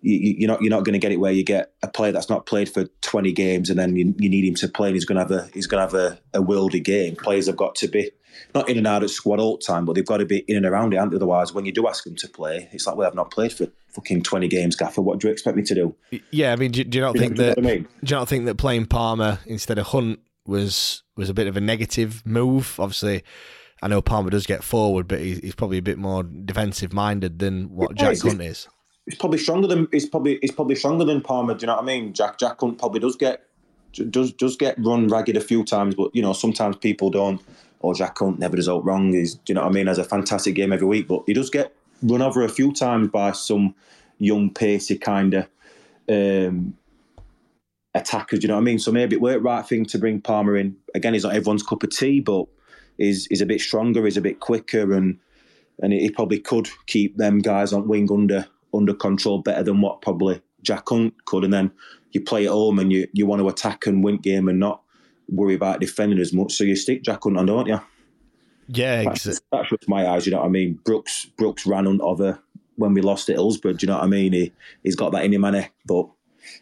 you, are not you're not going to get it where you get a player that's not played for 20 games and then you, you need him to play and he's going to have a he's going to have a, a worldy game. Players have got to be not in and out of squad all the time, but they've got to be in and around it. Otherwise, when you do ask them to play, it's like, well, I've not played for fucking 20 games, Gaffer. What do you expect me to do? Yeah, I mean, do, do you not think that? I mean? Do you not think that playing Palmer instead of Hunt was was a bit of a negative move? Obviously, I know Palmer does get forward, but he's, he's probably a bit more defensive minded than what yeah, Jack Hunt is. He's probably stronger than he's probably he's probably stronger than Palmer. Do you know what I mean? Jack Jack Hunt probably does get does does get run ragged a few times, but you know sometimes people don't. Or Jack Hunt never does out wrong. He's do you know what I mean? Has a fantastic game every week, but he does get run over a few times by some young, pacey kind of um, attackers. Do you know what I mean? So maybe it worked right thing to bring Palmer in. Again, he's not everyone's cup of tea, but he's, he's a bit stronger, he's a bit quicker, and and he probably could keep them guys on wing under under control better than what probably Jack Hunt could. And then you play at home and you, you want to attack and win game and not worry about defending as much. So you stick Jack Hunt on, don't you? Yeah, that's, that's just my eyes. You know what I mean? Brooks Brooks ran on over when we lost at Hillsborough. Do you know what I mean? He he's got that in him, money, but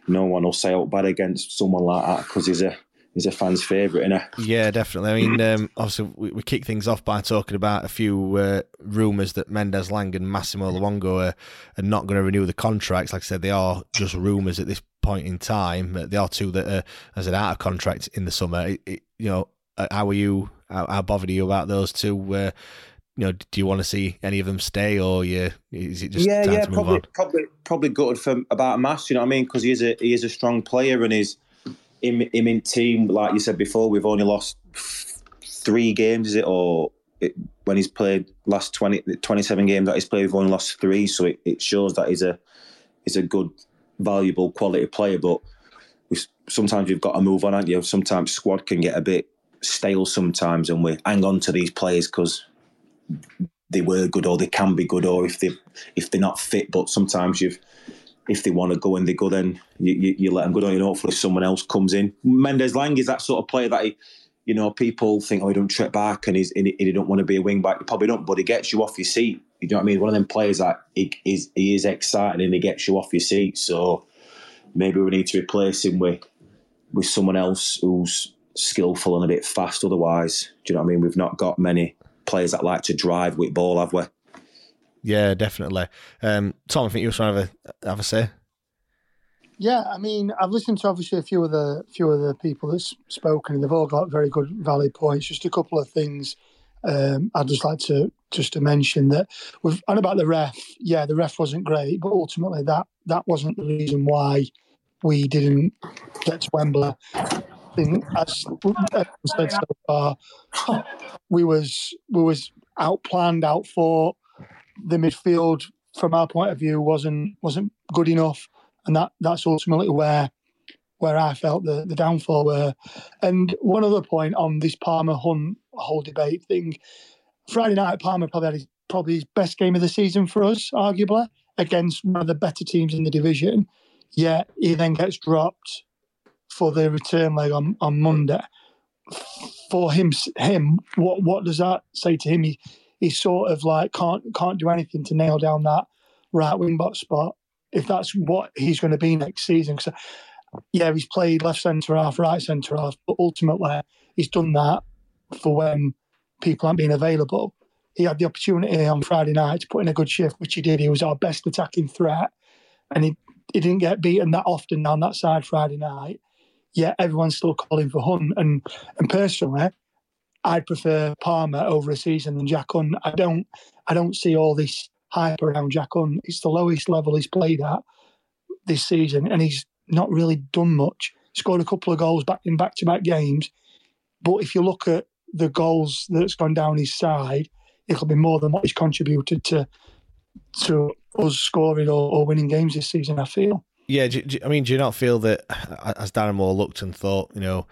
no one will say out bad against someone like that because he's a he's a fan's favourite, isn't he? Yeah, definitely. I mean, um, obviously, we, we kick things off by talking about a few uh, rumours that Mendez-Laing and Massimo Luongo are, are not going to renew the contracts. Like I said, they are just rumours at this point in time. They are two that are, as an out of contract in the summer. It, it, you know, uh, how are you? How, how, bothered are you about those two? Uh, you know, do you want to see any of them stay, or yeah, is it just yeah, yeah, probably, probably, probably good for about Mass. You know what I mean? Because he is a he is a strong player, and he's him, him in team. Like you said before, we've only lost three games, is it? Or it, when he's played last 20, 27 games that he's played, we've only lost three. So it, it shows that he's a he's a good, valuable, quality player. But we, sometimes you've got to move on, aren't you? Sometimes squad can get a bit stale sometimes, and we hang on to these players because they were good or they can be good, or if they if they're not fit. But sometimes you've if they want to go and they go, then you, you, you let them go. Don't you? And hopefully someone else comes in. Mendez-Laing is that sort of player that he you know, people think, oh, he don't trip back and he's and he, he don't want to be a wing back. He probably don't, but he gets you off your seat. You know what I mean? One of them players that he is he is exciting and he gets you off your seat. So maybe we need to replace him with with someone else who's skillful and a bit fast. Otherwise, do you know what I mean? We've not got many players that like to drive with ball, have we? Yeah, definitely. Um, Tom, I think you to have a, have a say. Yeah, I mean, I've listened to obviously a few of the few of the people that's spoken, and they've all got very good, valid points. Just a couple of things um, I'd just like to just to mention that with and about the ref. Yeah, the ref wasn't great, but ultimately that that wasn't the reason why we didn't get to Wembley. As said so far, we was we was outplanned, outfought. The midfield, from our point of view, wasn't wasn't good enough and that that's ultimately where where I felt the, the downfall were. And one other point on this Palmer Hunt whole debate thing, Friday night Palmer probably had his, probably his best game of the season for us, arguably against one of the better teams in the division. Yet he then gets dropped for the return leg on, on Monday. For him, him, what what does that say to him? He he sort of like can't can't do anything to nail down that right wing back spot if that's what he's going to be next season. Because yeah, he's played left centre half, right centre half, but ultimately he's done that for when people aren't being available. He had the opportunity on Friday night to put in a good shift, which he did. He was our best attacking threat, and he he didn't get beaten that often on that side Friday night. Yet everyone's still calling for Hunt, and and personally, I'd prefer Palmer over a season than Jack Hunt. I don't I don't see all this hype around Jack Hunt. It's the lowest level he's played at this season, and he's not really done much. Scored a couple of goals back in back to back games, but if you look at the goals that's gone down his side, it'll be more than what he's contributed to to us scoring or, or winning games this season. I feel. Yeah, do, do, I mean, do you not feel that as Darren Moore looked and thought, you know,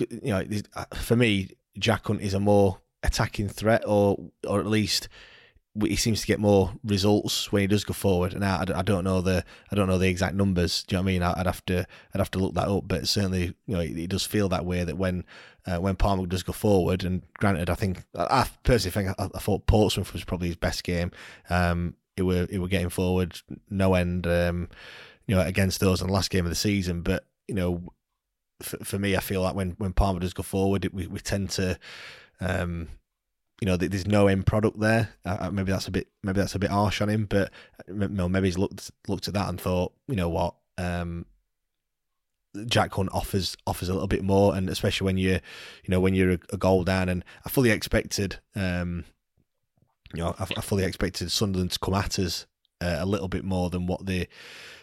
you know, uh, for me, Jack Hunt is a more attacking threat, or or at least he seems to get more results when he does go forward. And I, I don't know the I don't know the exact numbers. Do you know what I mean? I'd have to I'd have to look that up. But certainly, you know, it, it does feel that way that when uh, when Palmer does go forward. And granted, I think I personally think I, I thought Portsmouth was probably his best game. Um, it were it were getting forward no end. Um, you know, against those in the last game of the season. But you know, for, for me, I feel like when when Palmer does go forward, we we tend to. Um, you know, there's no end product there. Uh, maybe that's a bit, maybe that's a bit harsh on him, but maybe he's looked looked at that and thought, you know what, um, Jack Hunt offers offers a little bit more, and especially when you're, you know, when you're a, a goal down, and I fully expected, um, you know, I, I fully expected Sunderland to come at us uh, a little bit more than what they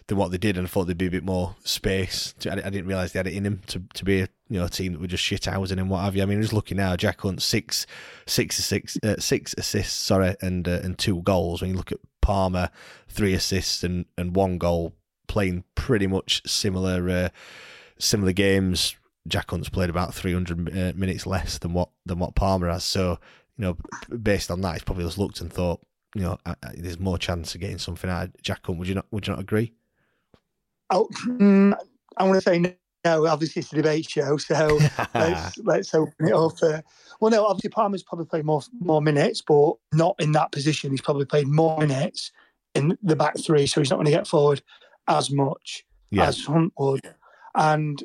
than what they did, and I thought there'd be a bit more space. To, I, I, didn't realise they had it in him to, to be a you know a team that were just shit housing and what have you. I mean, just looking now, Jack Hunt six six six uh, six assists, sorry, and uh, and two goals. When you look at Palmer, three assists and and one goal, playing pretty much similar uh, similar games. Jack Hunt's played about 300 uh, minutes less than what than what Palmer has. So you know, based on that, he's probably just looked and thought, you know, I, I, there's more chance of getting something out of Jack Hunt. Would you not? Would you not agree? Oh, mm, I want to say no. Obviously, it's a debate show, so let's let's open it up. Uh, well, no, obviously Palmer's probably played more more minutes, but not in that position. He's probably played more minutes in the back three, so he's not going to get forward as much yeah. as Hunt would. And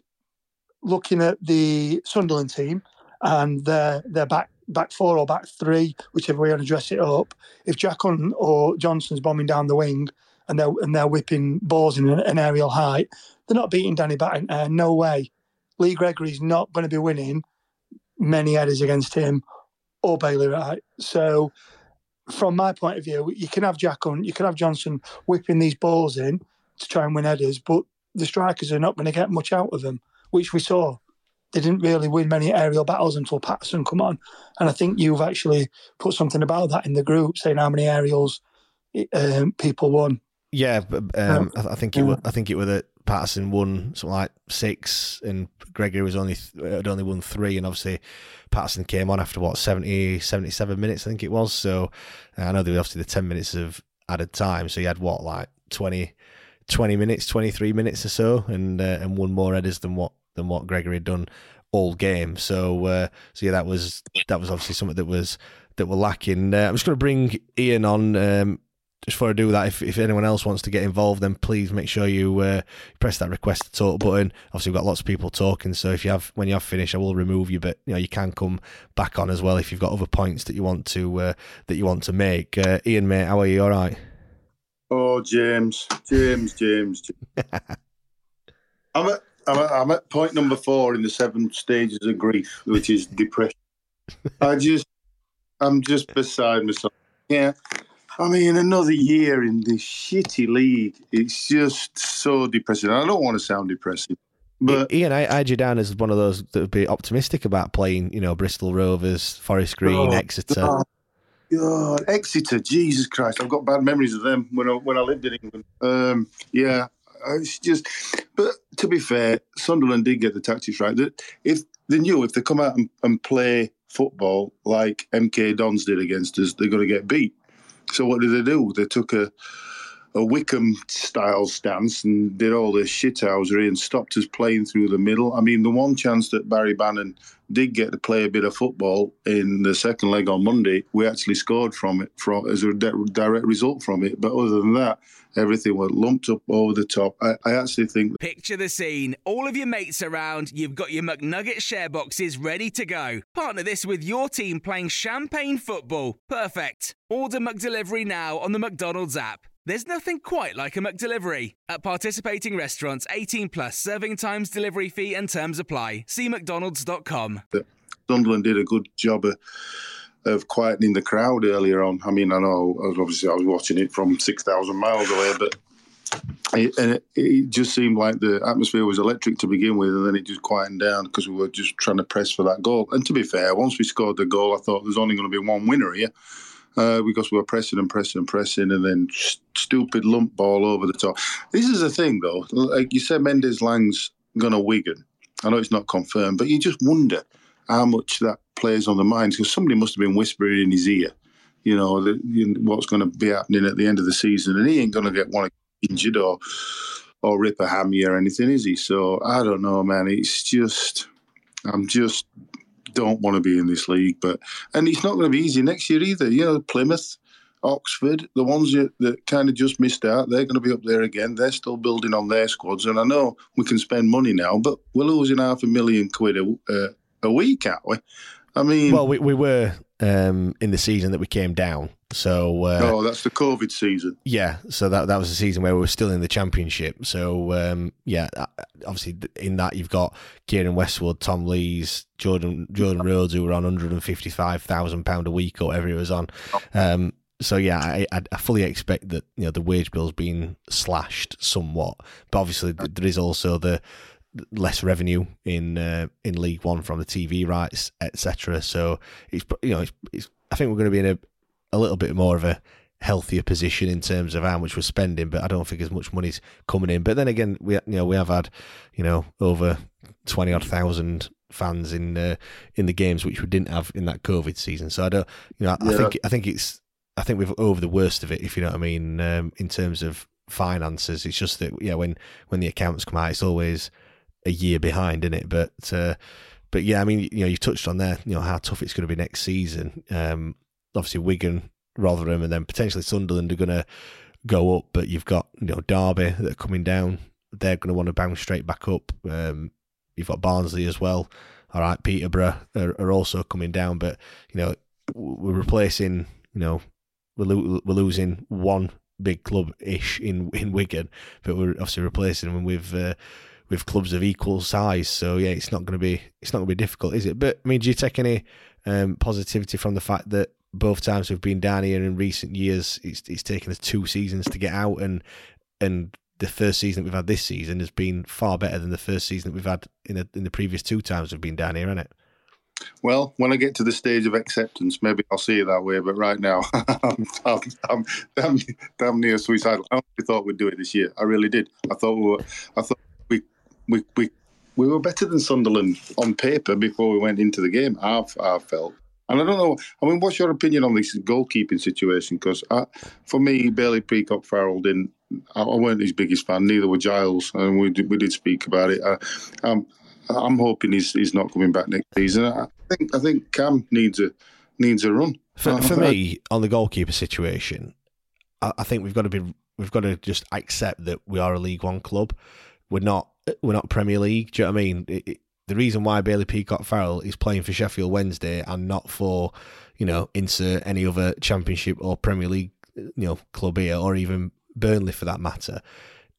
looking at the Sunderland team and their their back back four or back three, whichever way you want to dress it up, if Jack Hunt or Johnson's bombing down the wing, and they're and they're whipping balls in an, an aerial height. They're not beating Danny Batth. Uh, no way. Lee Gregory's not going to be winning many headers against him or Bailey Wright. So, from my point of view, you can have Jack on, you can have Johnson whipping these balls in to try and win headers, but the strikers are not going to get much out of them, which we saw. They didn't really win many aerial battles until Paterson come on, and I think you've actually put something about that in the group, saying how many aerials um, people won. Yeah, um, I think it. Was, I think it was that Paterson won something like six, and Gregory was only had only won three, and obviously Paterson came on after what 70, 77 minutes, I think it was. So I know there was obviously the ten minutes of added time, so he had what like 20, 20 minutes, twenty three minutes or so, and uh, and won more headers than what than what Gregory had done all game. So uh, so yeah, that was that was obviously something that was that were lacking. Uh, I'm just going to bring Ian on. Um, just before I do that, if, if anyone else wants to get involved, then please make sure you uh, press that request to talk button. Obviously, we've got lots of people talking, so if you have when you have finished, I will remove you, but you know you can come back on as well if you've got other points that you want to uh, that you want to make. Uh, Ian, mate, how are you? All right. Oh, James, James, James. James. I'm I'm at, I'm at point number four in the seven stages of grief, which is depression. I just I'm just beside myself. Yeah. I mean, another year in this shitty league. It's just so depressing. I don't want to sound depressing. But Ian, I, I had you down as one of those that would be optimistic about playing, you know, Bristol Rovers, Forest Green, Oh, Exeter. God. God, Exeter, Jesus Christ! I've got bad memories of them when I when I lived in England. Um, yeah, Uh, it's just. But to be fair, Sunderland did get the tactics right. That if they knew if they come out and, and play football like MK Dons did against us, they're going to get beat. So what did they do? They took a a Wycombe style stance and did all this shithousery and stopped us playing through the middle. I mean, the one chance that Barry Bannon did get to play a bit of football in the second leg on Monday, we actually scored from it from as a di- direct result from it. But other than that, everything was lumped up over the top. I, I actually think Picture the scene. All of your mates around, you've got your McNugget share boxes ready to go. Partner this with your team playing champagne football. Perfect. Order McDelivery now on the McDonald's app. There's nothing quite like a McDelivery. At participating restaurants, 18 plus serving times, delivery fee, and terms apply. See McDonald's.com. Sunderland did a good job of, of quietening the crowd earlier on. I mean, I know obviously I was watching it from six thousand miles away, but it, it, it just seemed like the atmosphere was electric to begin with, and then it just quietened down because we were just trying to press for that goal. And to be fair, once we scored the goal, I thought there's only going to be one winner here. Uh, because we were pressing and pressing and pressing, and then st- stupid lump ball over the top. This is the thing, though. Like you said, Mendez-Laing's going to Wigan. I know it's not confirmed, but you just wonder how much that plays on the minds because somebody must have been whispering in his ear, you know, that, you what's going to be happening at the end of the season, and he ain't going to get one injured or or rip a hammy or anything, is he? So I don't know, man. It's just, I'm just don't want to be in this league, but and it's not going to be easy next year either. You know, Plymouth. Oxford, the ones that, that kind of just missed out, they're going to be up there again. They're still building on their squads, and I know we can spend money now, but we're losing half a million quid a, uh, a week, aren't we? I mean, Well, we, we were um, in the season that we came down. So uh, oh, that's the COVID season. Yeah, so that that was the season where we were still in the championship. So um, yeah, uh, obviously in that you've got Keiren Westwood, Tom Lees, Jordan Jordan Rhodes, who were on hundred and fifty five thousand pound a week or whatever it was on. Um, so yeah, I, I I fully expect that you know the wage bill's being slashed somewhat, but obviously there is also the less revenue in uh, in League One from the TV rights, etc. So it's you know it's, it's I think we're going to be in a a little bit more of a healthier position in terms of how much we're spending, but I don't think as much money's coming in. But then again, we you know we have had you know over twenty odd thousand fans in uh, in the games which we didn't have in that COVID season. So I don't you know I Yeah. think I think it's I think we've over the worst of it, if you know what I mean, um, in terms of finances. It's just that yeah, when when the accounts come out, it's always a year behind, isn't it? But uh, but yeah, I mean, you know, you touched on there, you know, how tough it's going to be next season. Um, obviously, Wigan, Rotherham, and then potentially Sunderland are going to go up, but you've got you know Derby that are coming down. They're going to want to bounce straight back up. Um, you've got Barnsley as well. All right, Peterborough are, are also coming down, but you know we're replacing. You know we're, lo- we're losing one big club ish in in Wigan, but we're obviously replacing them with uh, with clubs of equal size. So yeah, it's not going to be it's not going to be difficult, is it? But I mean, do you take any um, positivity from the fact that both times we've been down here in recent years, it's it's taken us two seasons to get out, and and the first season that we've had this season has been far better than the first season that we've had in the, in the previous two times we've been down here, hasn't it? Well, when I get to the stage of acceptance, maybe I'll see it that way. But right now, I'm, I'm, damn, damn near suicidal. I thought we'd do it this year. I really did. I thought we were. I thought we we we we were better than Sunderland on paper before we went into the game. I've I felt. And I don't know. I mean, what's your opinion on this goalkeeping situation? Because for me, Bailey Peacock Farrell didn't. I, I weren't his biggest fan. Neither were Giles, and we did, we did speak about it. I, um, I'm hoping he's he's not coming back next season. I think I think Cam needs a needs a run. For, for me, on the goalkeeper situation, I, I think we've got to be we've got to just accept that we are a League One club. We're not we're not Premier League. Do you know what I mean? It, it, the reason why Bailey Peacock Farrell is playing for Sheffield Wednesday and not for, you know, insert any other Championship or Premier League, you know, club here or even Burnley for that matter,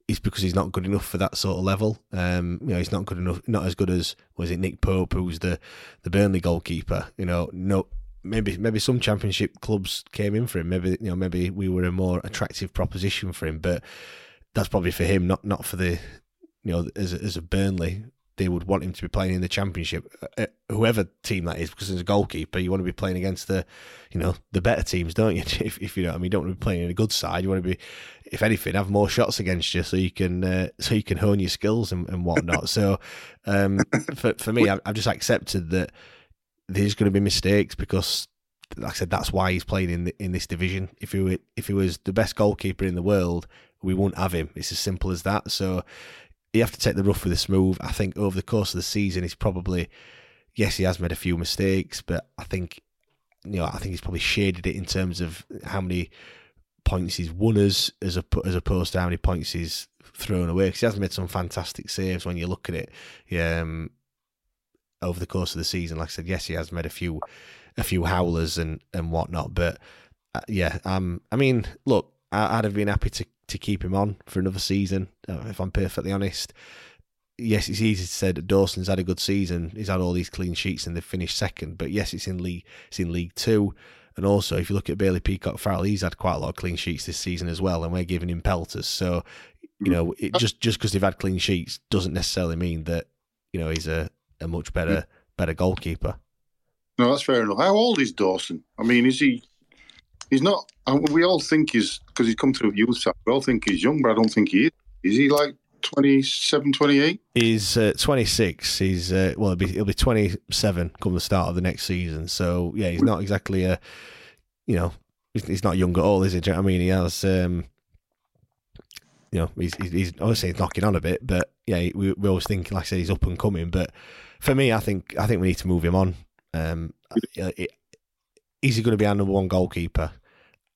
is because he's not good enough for that sort of level. Um, you know, he's not good enough, not as good as was it Nick Pope, who's the the Burnley goalkeeper. You know, no, maybe maybe some Championship clubs came in for him. Maybe you know, maybe we were a more attractive proposition for him, but that's probably for him, not not for the you know as as a Burnley they would want him to be playing in the championship, uh, whoever team that is, because as a goalkeeper, you want to be playing against the, you know, the better teams, don't you? If, if you know, I mean, you don't want to be playing in a good side. You want to be, if anything, have more shots against you so you can, uh, so you can hone your skills and, and whatnot. so, um, for for me, I've, I've just accepted that there's going to be mistakes because like I said, that's why he's playing in the, in this division. If he were, if he was the best goalkeeper in the world, we wouldn't have him. It's as simple as that. So you have to take the rough with the smooth. I think over the course of the season, he's probably yes, he has made a few mistakes, but I think you know I think he's probably shaded it in terms of how many points he's won as as, a, as opposed to how many points he's thrown away. Because he has made some fantastic saves when you look at it. Um, over the course of the season, like I said, yes, he has made a few a few howlers and and whatnot, but uh, yeah, um, I mean, look, I'd have been happy to to keep him on for another season, uh, if I'm perfectly honest. Yes, it's easy to say that Dawson's had a good season. He's had all these clean sheets and they've finished second. But yes, it's in league, it's in League Two, and also if you look at Bailey Peacock Farrell, he's had quite a lot of clean sheets this season as well, and we're giving him pelters. So you know, it, just just because they've had clean sheets doesn't necessarily mean that you know he's a, a much better better goalkeeper. No, that's fair enough. How old is Dawson? I mean, is he he's not. We all think he's because he's come through youth side. We all think he's young, but I don't think he is. Is he like 27, 28? He's uh, 26. He's uh, well, he'll be, he'll be 27 come the start of the next season. So yeah, he's not exactly a, you know, he's, he's not young at all, is he? I mean, he has, um, you know, he's, he's obviously he's knocking on a bit, but yeah, we, we always think, like I said, he's up and coming. But for me, I think I think we need to move him on. Um, it, is he going to be our number one goalkeeper?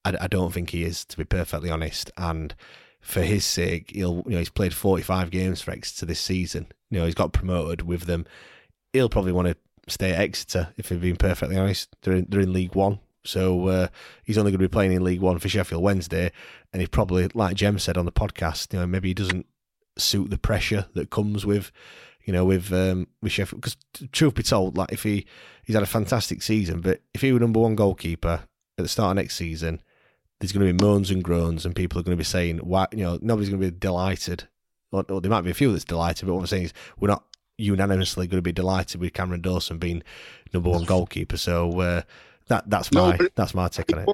I, I don't think he is, to be perfectly honest. And for his sake, he'll you know he's played 45 games for Exeter this season. You know he's got promoted with them. He'll probably want to stay at Exeter if we're being perfectly honest. They're in, they're in League One, so uh, he's only going to be playing in League One for Sheffield Wednesday. And he probably, like Jem said on the podcast, you know maybe he doesn't suit the pressure that comes with you know with um, with Sheffield. Because truth be told, like if he he's had a fantastic season, but if he were number one goalkeeper at the start of next season there's going to be moans and groans, and people are going to be saying, "Why?" You know, nobody's going to be delighted. Or, or there might be a few that's delighted, but what I'm saying is, we're not unanimously going to be delighted with Cameron Dawson being number one goalkeeper. So uh, that that's my no, that's my take on it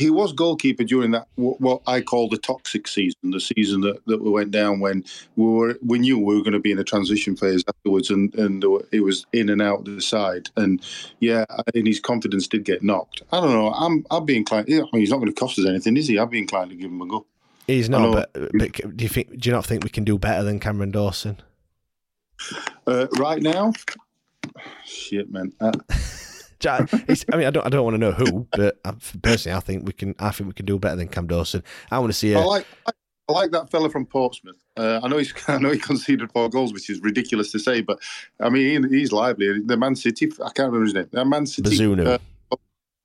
he was goalkeeper during that what I call the toxic season, the season that, that we went down when we were we knew we were going to be in a transition phase afterwards, and and it was in and out the side, and yeah, and his confidence did get knocked. I don't know. I'm I'd be inclined. I mean, he's not going to cost us anything, is he? I'd be inclined to give him a go. He's not, but, but do you think? Do you not think we can do better than Cameron Dawson? Uh, right now, shit, man. Uh, I mean, I don't, I don't want to know who, but personally, I think we can. I think we can do better than Cam Dawson. I want to see. A, I like, I like that fella from Portsmouth. Uh, I know he's, I know he conceded four goals, which is ridiculous to say, but I mean, he, he's lively. The Man City, I can't remember his name. The Man City, Bazunu. Uh,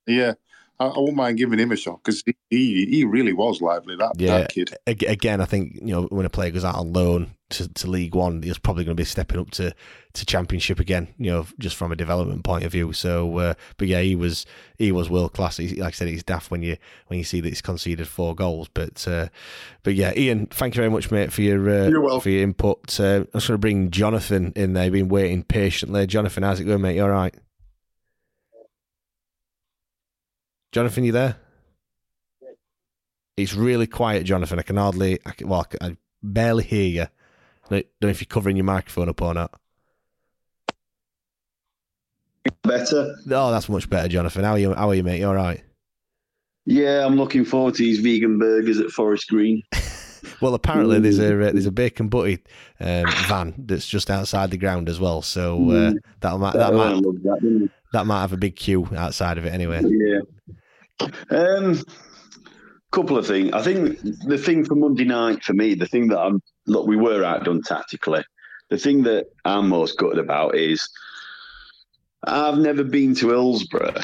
yeah, I, I wouldn't mind giving him a shot because he, he, he really was lively. That yeah. That kid. Again, I think you know when a player goes out on loan to, to League One, he's probably going to be stepping up to, to Championship again. You know, just from a development point of view. So, uh, but yeah, he was he was world class. He, like I said, he's daft when you when you see that he's conceded four goals. But uh, but yeah, Ian, thank you very much, mate, for your uh, for your input. Uh, I'm just going to bring Jonathan in there. Been waiting patiently. Jonathan, how's it going, mate? You all right? Jonathan, you there? It's really quiet, Jonathan. I can hardly, I can, well, I, barely hear you. I don't know if you're covering your microphone up or not. Better. Oh, that's much better, Jonathan. How are you? How are you, mate? You all right? Yeah, I'm looking forward to these vegan burgers at Forest Green. well, apparently there's a uh, there's a bacon butty um, van that's just outside the ground as well. So uh, Mm. that might that might that, it? that might have a big queue outside of it anyway. Yeah. Um, couple of things. I think the thing for Monday night for me, the thing that I'm look, we were outdone tactically. The thing that I'm most gutted about is I've never been to Hillsborough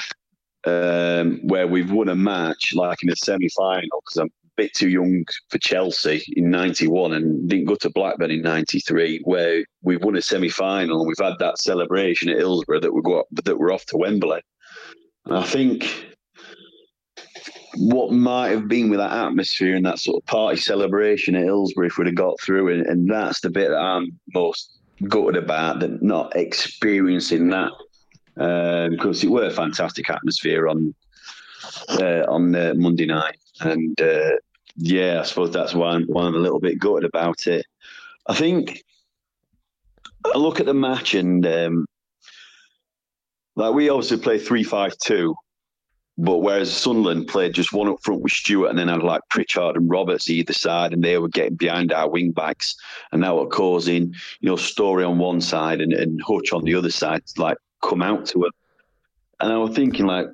um, where we've won a match like in a semi-final because I'm a bit too young for Chelsea in '91 and didn't go to Blackburn in '93 where we've won a semi-final and we've had that celebration at Hillsborough that we go that we're off to Wembley. And I think what might have been with that atmosphere and that sort of party celebration at Hillsborough if we'd have got through, and, and that's the bit that I'm most gutted about, that not experiencing that because it were a fantastic atmosphere on uh, on uh, Monday night, and uh, yeah, I suppose that's why I'm, why I'm a little bit gutted about it. I think I look at the match and um, like we obviously play three five two. But whereas Sunderland played just one up front with Stewart and then had like Pritchard and Roberts either side, and they were getting behind our wing backs, and that were causing, you know, Storey on one side and, and Hutch on the other side to like come out to it. And I was thinking, like,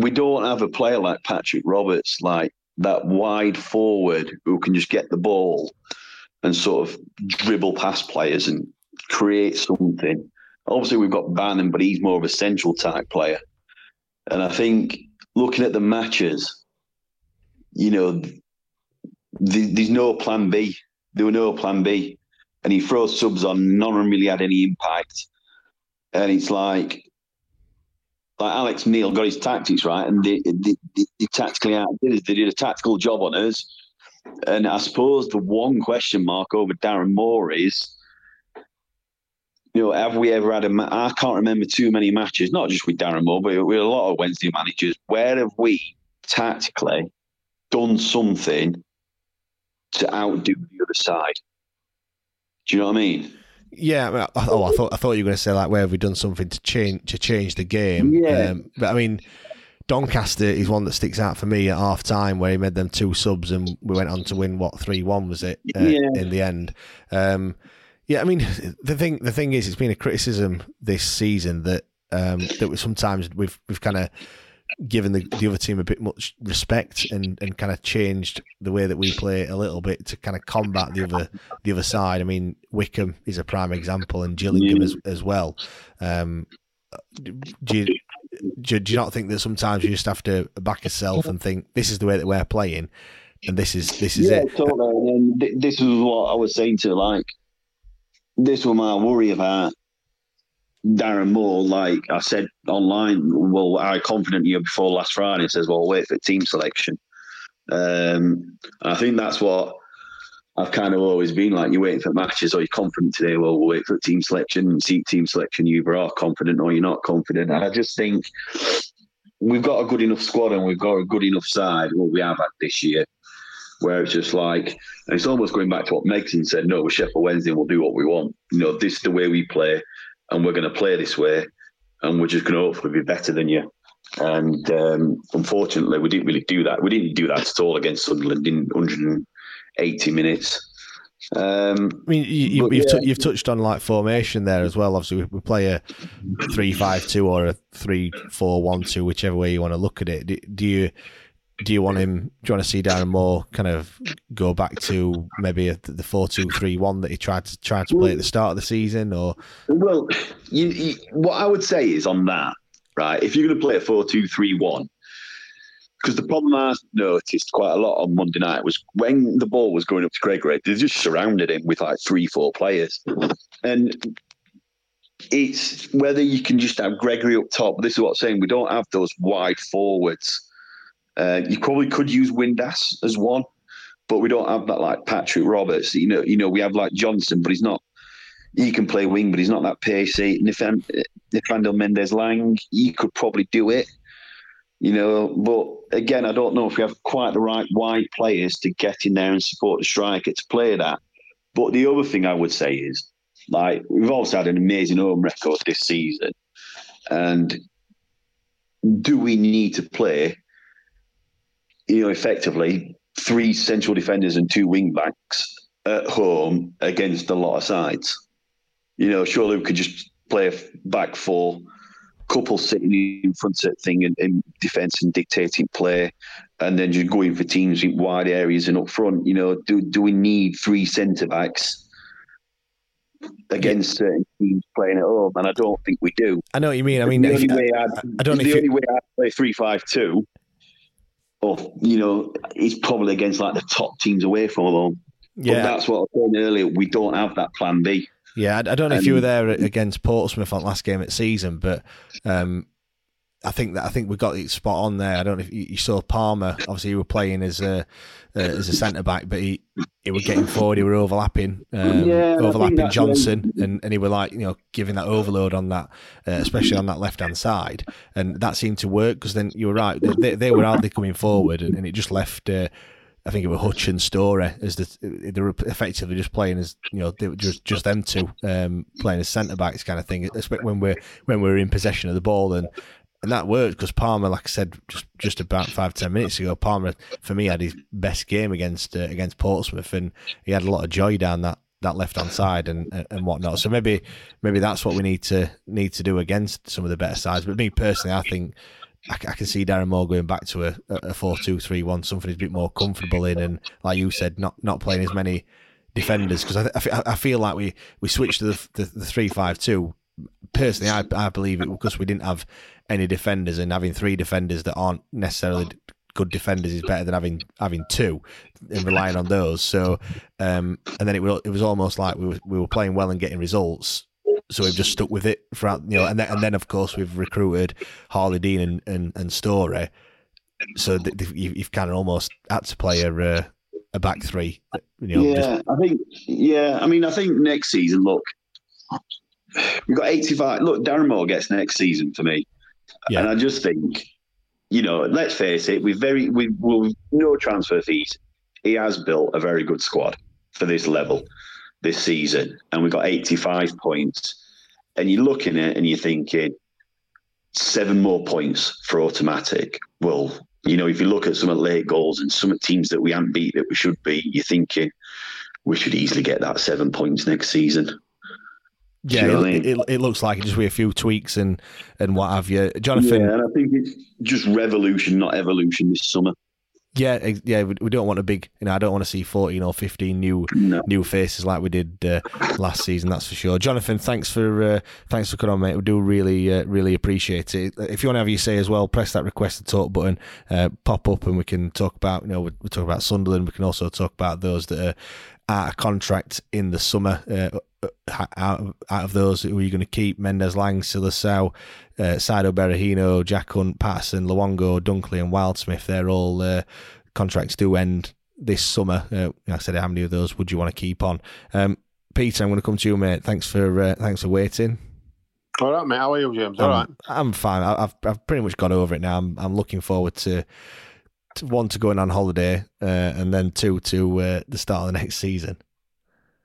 we don't have a player like Patrick Roberts, like that wide forward who can just get the ball and sort of dribble past players and create something. Obviously, we've got Bannon, but he's more of a central type player. And I think looking at the matches, you know, th- there's no plan B. There were no plan B. And he throws subs on, none of them really had any impact. And it's like, like Alex Neil got his tactics right, and they, they, they, they tactically outdid us. They did a tactical job on us. And I suppose the one question mark over Darren Moore is, you know, have we ever had a? Ma- I can't remember too many matches, not just with Darren Moore, but with a lot of Wednesday managers. Where have we tactically done something to outdo the other side? Do you know what I mean? Yeah, I mean, I- oh, I thought I thought you were going to say like where have we done something to change to change the game? Yeah. um, but I mean, Doncaster is one that sticks out for me at half time where he made them two subs and we went on to win what three one was it uh, Yeah. in the end. Um, yeah, I mean the thing the thing is it's been a criticism this season that um, that we sometimes we've we've kind of given the, the other team a bit much respect and, and kind of changed the way that we play a little bit to kind of combat the other the other side. I mean, Wycombe is a prime example, and Gillingham as, as well. Um, do you do, do you not think that sometimes you just have to back yourself and think this is the way that we're playing, and this is this is yeah, it? totally. And th- this is what I was saying to like. This was my worry about Darren Moore. Like I said online, well, I confident you before last Friday. Says, well, wait for team selection. Um, I think that's what I've kind of always been like. You're waiting for matches, or you're confident today. Well, we'll wait for team selection. and See team selection. You are confident or you're not confident. And I just think we've got a good enough squad and we've got a good enough side. What we have had this year where it's just like, and it's almost going back to what Megson said. No, we're Sheffield Wednesday, and we'll do what we want. You know, this is the way we play, and we're going to play this way, and we're just going to hopefully be better than you. And um, unfortunately, we didn't really do that. We didn't do that at all against Sunderland in 180 minutes. Um, I mean, you, you, you've yeah. you've touched on like formation there as well. Obviously, we, we play a three-five-two or a three-four-one-two, whichever way you want to look at it. Do, do you do you want him? Do you want to see Darren Moore kind of go back to maybe a, the four-two-three-one that he tried to try to play at the start of the season, or Well, you, you, what I would say is on that, right? If you're going to play a 4 2 3 1, because the problem I noticed quite a lot on Monday night was when the ball was going up to Gregory, they just surrounded him with like three, four players. And it's whether you can just have Gregory up top. This is what I'm saying. We don't have those wide forwards. Uh, you probably could use Windass as one, but we don't have that like Patrick Roberts. You know, you know, we have like Johnson, but he's not. He can play wing, but he's not that pacey. Nifan- Nathaniel Mendes Lang, he could probably do it. You know, but again, I don't know if we have quite the right wide players to get in there and support the striker to play that. But the other thing I would say is, like, we've also had an amazing home record this season, and do we need to play, you know, effectively three central defenders and two wing backs at home against a lot of sides. You know, surely we could just play a back four, couple sitting in front of thing in, in defence and dictating play, and then just going for teams in wide areas and up front. You know, do do we need three centre backs? Against certain teams playing at home, and I don't think we do. I know what you mean. I mean, the only way I, I'd, I don't know the only you, way I'd play three five two, or you know, it's probably against like the top teams away from home. Yeah. but that's what I was saying earlier. We don't have that plan B. Yeah, I, don't know if you were there against Portsmouth on last game at season, but um, I think that I think we got it spot on there. I don't know if you, you saw Palmer. Obviously, he were playing as a uh, as a centre back, but he he were getting forward. He were overlapping, um, Yeah, and I think overlapping Johnson, and, and he were like you know giving that overload on that, uh, especially on that left hand side, and that seemed to work because then you were right. They, they were hardly coming forward, and, and it just left. Uh, I think it was Hutch and Storey as the they were effectively just playing as you know they were just just them two um, playing as centre backs kind of thing. Especially when we're when we're in possession of the ball and and that worked because Palmer, like I said just just about five ten minutes ago, Palmer for me had his best game against uh, against Portsmouth and he had a lot of joy down that that left hand side and, and whatnot. So maybe maybe that's what we need to need to do against some of the better sides. But me personally, I think. I, I can see Darren Moore going back to a, a four two three one, something he's a bit more comfortable in, and like you said, not not playing as many defenders because I, I I feel like we we switched to the the, the three five two. Personally, I I believe it because we didn't have any defenders, and having three defenders that aren't necessarily good defenders is better than having having two and relying on those. So, um, and then it was it was almost like we were we were playing well and getting results. So we've just stuck with it throughout, you know, and then and then of course we've recruited Harlee Dean and and, and Storey. So th- th- you- you've kind of almost had to play a uh, a back three. You know, yeah, just- I think. Yeah, I mean, I think next season. Look, we've got eighty-five. Look, Darren Moore gets next season for me, and I just think, you know, let's face it, we've very we will no transfer fees. He has built a very good squad for this level this season, and we've got eighty-five points. And you're looking at it and you're thinking, seven more points for automatic. Well, you know, if you look at some of the late goals and some of the teams that we haven't beat that we should beat, you're thinking we should easily get that seven points next season. Do you yeah, know it, it, it looks like it just with a few tweaks and and what have you, Jonathan. Yeah, and I think it's just revolution, not evolution this summer. Yeah, yeah, we, we don't want a big, you know, I don't want to see fourteen or fifteen new new faces like we did uh, last season. That's for sure. Jonathan, thanks for uh, thanks for coming on, mate. We do really uh, really appreciate it. If you want to have your say as well, press that request to talk button, uh, pop up, and we can talk about, you know, we, we talk about Sunderland. We can also talk about those that are out of contract in the summer. Uh, out of, out of those, who are you going to keep? Mendez-Laing, Silasau, uh, Saido Berahino, Jack Hunt, Paterson, Luongo, Dunkley, and Wildsmith. They're all uh, contracts do end this summer. Uh, I said, how many of those would you want to keep on? Um, Peter, I'm going to come to you, mate. Thanks for uh, thanks for waiting. All right, mate. How are you, James? All I'm, right. I'm fine. I- I've I've pretty much got over it now. I'm I'm looking forward to, to one to going on holiday, uh, and then two to uh, the start of the next season.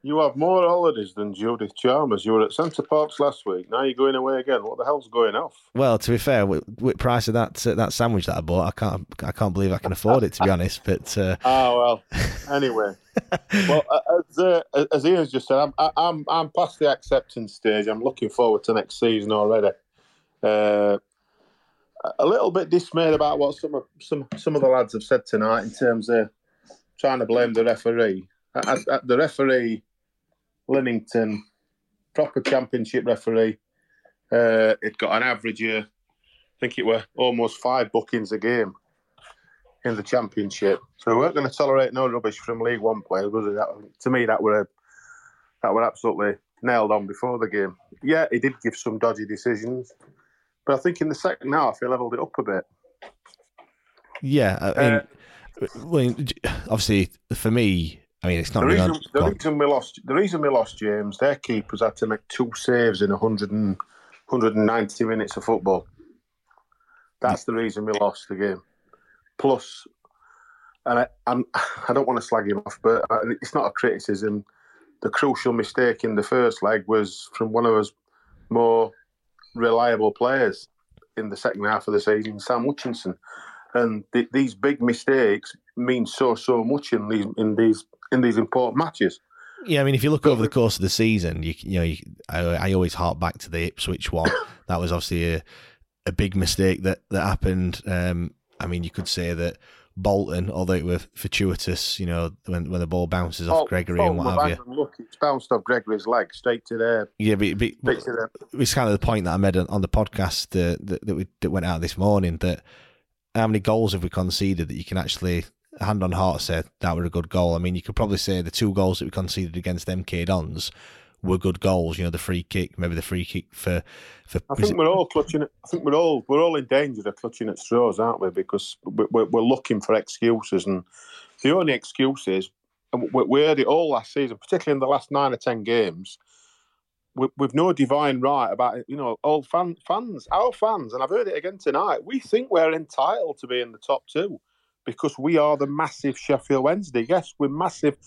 You have more holidays than Judith Chalmers. You were at Center Parcs last week. Now you're going away again. What the hell's going off? Well, to be fair, with, with price of that uh, that sandwich that I bought, I can't I can't believe I can afford it to be honest. But uh, Oh well. Anyway, well, as uh, as Ian's just said, I'm I'm I'm past the acceptance stage. I'm looking forward to next season already. Uh, a little bit dismayed about what some of some some of the lads have said tonight in terms of trying to blame the referee. I, I, the referee, Linington, proper championship referee. Uh, it got an average year, I think it were almost five bookings a game in the championship. So we weren't going to tolerate no rubbish from League One players, was it? That, to me, that were a, that were absolutely nailed on before the game. Yeah, he did give some dodgy decisions, but I think in the second half he levelled it up a bit. yeah, I mean, well, obviously for me, I mean, it's not The really reason, the reason we lost, the reason we lost James, their keepers had to make two saves in 100 and, 190 minutes of football. That's the reason we lost the game. Plus, and I, I'm, I don't want to slag him off, but uh, it's not a criticism. The crucial mistake in the first leg was from one of us more reliable players in the second half of the season, Sam Hutchinson. And th- these big mistakes mean so so much in these in these in these important matches. Yeah, I mean, if you look over the course of the season, you, you know, you, I, I always hark back to the Ipswich one. that was obviously a, a big mistake that that happened. Um, I mean, you could say that Bolton, although it was fortuitous, you know, when when the ball bounces off Oh, Gregory oh, and what have you. Look, it's bounced off Gregory's leg straight to there. Yeah, but, but, but it's kind of the point that I made on on the podcast uh, that that, we, that went out this morning. That how many goals have we conceded that you can actually hand on heart say that were a good goal? I mean, you could probably say the two goals that we conceded against MK Dons were good goals. You know, the free kick, maybe the free kick for for. I think we're all clutching. At, I think we're all we're all in danger of clutching at straws, aren't we? Because we- we're, we're looking for excuses, and the only excuse is, and we, heard it all last season, particularly in the last nine or ten games. We've no divine right about it. You know, all fan, fans, our fans, and I've heard it again tonight. We think we're entitled to be in the top two because we are the massive Sheffield Wednesday. Yes, we're massive.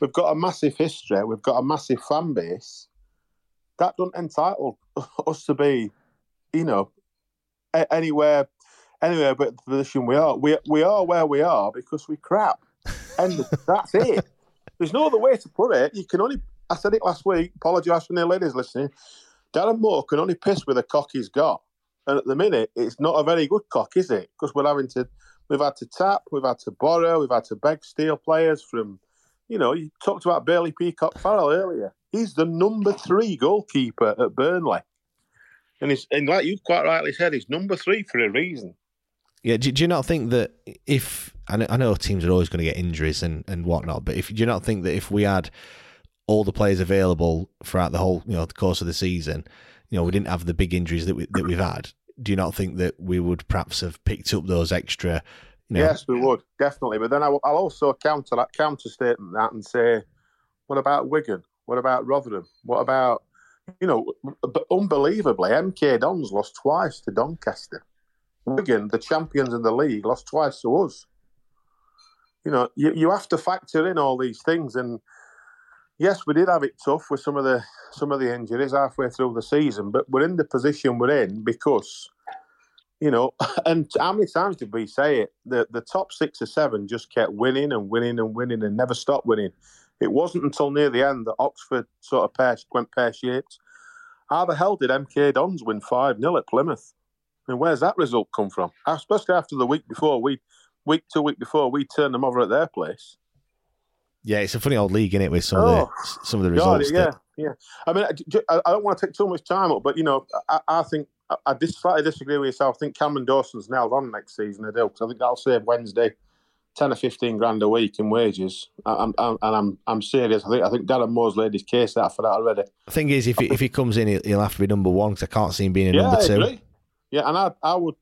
We've got a massive history. We've got a massive fan base. That doesn't entitle us to be, you know, a- anywhere, anywhere but the position we are. We we are where we are because we crap, and that's it. There's no other way to put it. You can only. I said it last week. Apologise for the ladies listening. Darren Moore can only piss with the cock he's got, and at the minute, it's not a very good cock, is it? Because we're having to. We've had to tap. We've had to borrow. We've had to beg steel players from. You know, you talked about Bailey Peacock Farrell earlier. He's the number three goalkeeper at Burnley. And he's and like you quite rightly said, he's number three for a reason. Yeah, do, do you not think that if I know, teams are always going to get injuries and, and whatnot, but if do you not think that if we had all the players available throughout the whole you know the course of the season, you know we didn't have the big injuries that we that we've had, do you not think that we would perhaps have picked up those extra? You know, Yes, we would definitely. But then I, will also counter that counter statement that and say, what about Wigan? What about Rotherham? What about you know? But unbelievably, MK Dons lost twice to Doncaster. Wigan, the champions in the league, lost twice to us. You know, you, you have to factor in all these things, and yes, we did have it tough with some of the some of the injuries halfway through the season, but we're in the position we're in because you know, and how many times did we say it? The the top six or seven just kept winning and winning and winning and never stopped winning. It wasn't until near the end that Oxford sort of pear, went pear shaped. How the hell did MK Dons win 5 0 at Plymouth? And where's that result come from? Especially after the week before, we week two week before, we turned them over at their place. Yeah, it's a funny old league, isn't it, with some Oh, of the oh, some of the God, results. yeah, that, yeah. I mean, I, I don't want to take too much time up, but you know, I, I think I, I dis- slightly disagree with yourself. I think Cameron Dawson's nailed on next season. I do because I think that'll save Wednesday ten or fifteen grand a week in wages. I'm, I'm, and I'm I'm serious. I think I think Darren Moore's laid his case out for that already. the thing is, if he, if he comes in, he'll, he'll have to be number one because I can't see him being a yeah, number two. Yeah, and I I would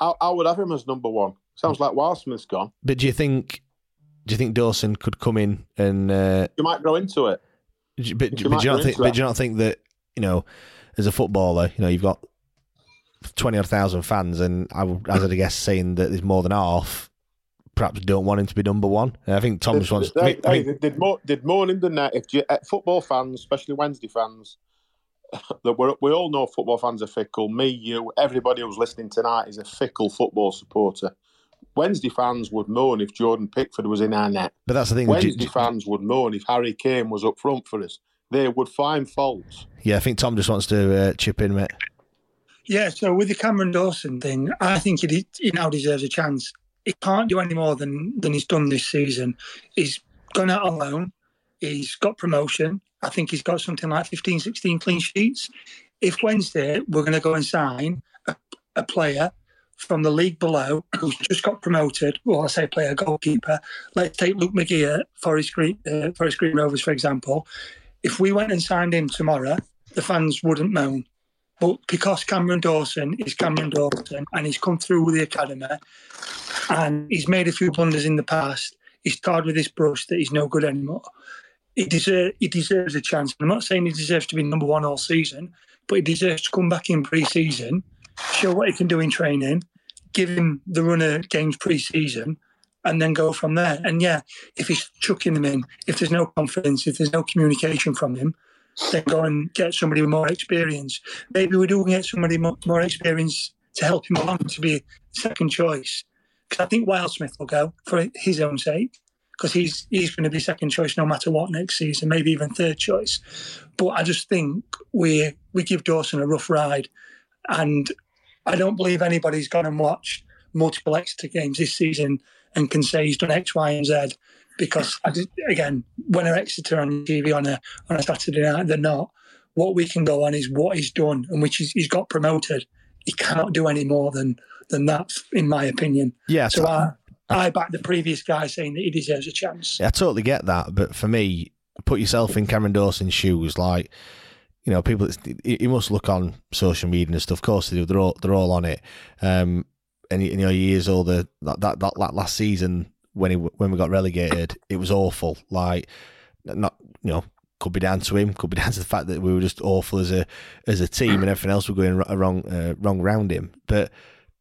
I, I would have him as number one. Sounds like Wildsmith's gone. But do you think do you think Dawson could come in and? Uh, You might grow into it. but, You but do you not think? But that. do you not think that you know, as a footballer, you know, you've got twenty odd thousand fans, and I would, as I'd guess, saying that there's more than half. Perhaps don't want him to be number one. I think Tom just wants. I mean, I mean, did more did more in than that. If you, uh, football fans, especially Wednesday fans, that we're, we all know football fans are fickle. Me, you, everybody who's listening tonight is a fickle football supporter. Wednesday fans would moan if Jordan Pickford was in our net. but that's the thing. do you- Wednesday fans would moan if Harry Kane was up front for us. They would find faults. yeah, I think Tom just wants to uh, chip in, mate. Yeah, so with the Cameron Dawson thing, I think he, he now deserves a chance. He can't do any more than, than he's done this season. He's gone out alone. He's got promotion. I think he's got something like 15, 16 clean sheets. If Wednesday we're going to go and sign a, a player from the league below who's just got promoted, well, I say player, goalkeeper. Let's take Luke McGee at Forest Green, uh, Forest Green Rovers, for example. If we went and signed him tomorrow, the fans wouldn't moan. But because Cameron Dawson is Cameron Dawson and he's come through the academy and he's made a few blunders in the past, he's tarred with his brush that he's no good anymore. He, deserve, he deserves a chance. I'm not saying he deserves to be number one all season, but he deserves to come back in pre season, show what he can do in training, give him the runner games pre season, and then go from there. And yeah, if he's chucking them in, if there's no confidence, if there's no communication from him, then go and get somebody with more experience. Maybe we do get somebody more, more experience to help him along to be second choice. because I think Wildsmith will go for his own sake because he's he's going to be second choice no matter what next season, maybe even third choice. But I just think we we give Dawson a rough ride, and I don't believe anybody's gone and watched multiple Exeter games this season and can say he's done X, Y, and Z. Because I just, again, when are Exeter on TV on a on a Saturday night, they're not. What we can go on is what he's done and which he's, he's got promoted. He cannot do any more than than that, in my opinion. Yeah, So I, I back the previous guy saying that he deserves a chance. I totally get that, but for me, put yourself in Cameron Dawson's shoes. Like, you know, people. You must look on social media and stuff. Of course, they do. They're all they're all on it. Um, and you know, is all the that that, that, last season when he when we got relegated, it was awful. Like, not you know. Could be down to him. Could be down to the fact that we were just awful as a as a team, and everything else were going wrong uh, wrong round him. But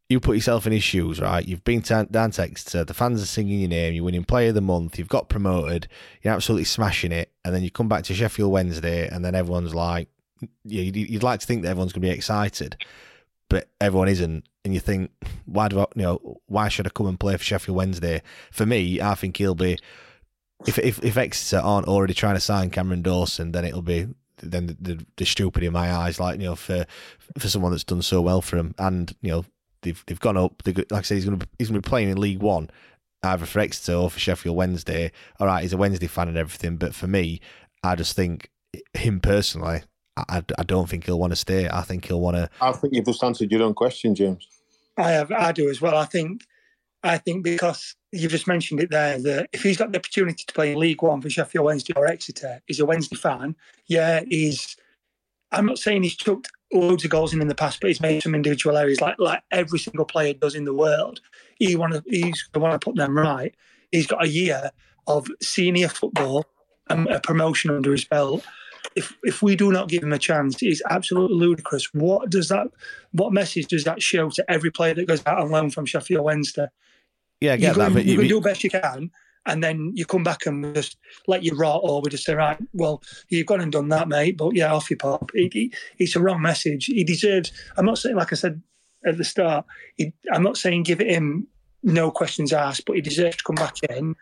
you put yourself in his shoes, right? You've been down, down the fans are singing your name, you're winning Player of the Month, you've got promoted, you're absolutely smashing it, and then you come back to Sheffield Wednesday, and then everyone's like, yeah, you'd, you'd like to think that everyone's going to be excited, but everyone isn't, and you think, why do I, you know, why should I come and play for Sheffield Wednesday? For me, I think he'll be, if if if Exeter aren't already trying to sign Cameron Dawson, then it'll be then they're, they're stupid in my eyes, like you know, for for someone that's done so well for him, and you know they've they've gone up. They, like I said, he's to he's to be playing in League One, either for Exeter or for Sheffield Wednesday. All right, he's a Wednesday fan and everything, but for me, I just think him personally, I, I don't think he'll want to stay. I think he'll want to. I think you've just answered your own question, James. I have, I do as well. I think, I think because you've just mentioned it there that if he's got the opportunity to play in League One for Sheffield Wednesday or Exeter, he's a Wednesday fan. Yeah, he's. I'm not saying he's chucked loads of goals in in the past, but he's made some individual areas like like every single player does in the world. He want to, he's want to put them right. He's got a year of senior football and a promotion under his belt. If if we do not give him a chance, it's absolutely ludicrous. What does that? What message does that show to every player that goes out on loan from Sheffield Wednesday? Yeah, I you get go, that, but you, you, can do the best you can, and then you come back and just let you rot, or we just say, right, well, you've gone and done that, mate. But yeah, off you pop. It, it, it's a wrong message. He deserves. I'm not saying, like I said at the start, he, I'm not saying give it him no questions asked, but he deserves to come back in